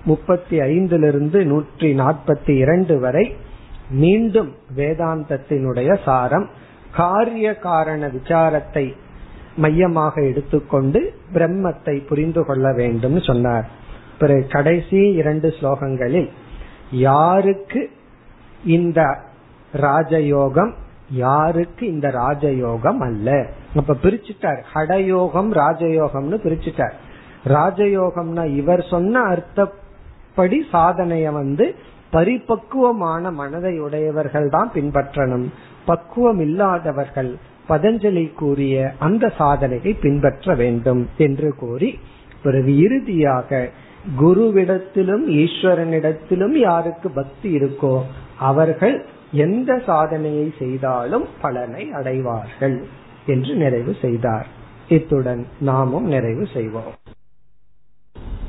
முப்பத்தி ஐந்திலிருந்து நூற்றி நாற்பத்தி இரண்டு வரை மீண்டும் வேதாந்தத்தினுடைய சாரம் காரிய காரண விசாரத்தை மையமாக எடுத்துக்கொண்டு பிரம்மத்தை புரிந்து கொள்ள வேண்டும் சொன்னார். பிறகு கடைசி இரண்டு ஸ்லோகங்களில் யாருக்கு இந்த ராஜயோகம் யாருக்கு இந்த ராஜயோகம் அல்ல? அப்ப பிரிச்சுட்டார். ஹடயோகம் ராஜயோகம்னு பிரிச்சுட்டார். ராஜயோகம்னா இவர் சொன்ன அர்த்தப்படி சாதனைய வந்து பரிபக்குவமான மனதை உடையவர்கள் தான் பின்பற்றணும். பக்குவம் இல்லாதவர்கள் பதஞ்சலி கூறிய அந்த சாதனையை பின்பற்ற வேண்டும் என்று கூறி பிறகு இறுதியாக குருவிடத்திலும் ஈஸ்வரனிடத்திலும் யாருக்கு பக்தி இருக்கோ அவர்கள் எந்த சாதனையை செய்தாலும் பலனை அடைவார்கள் என்று நிறைவு செய்தார். இத்துடன் நாமும் நிறைவு செய்வோம்.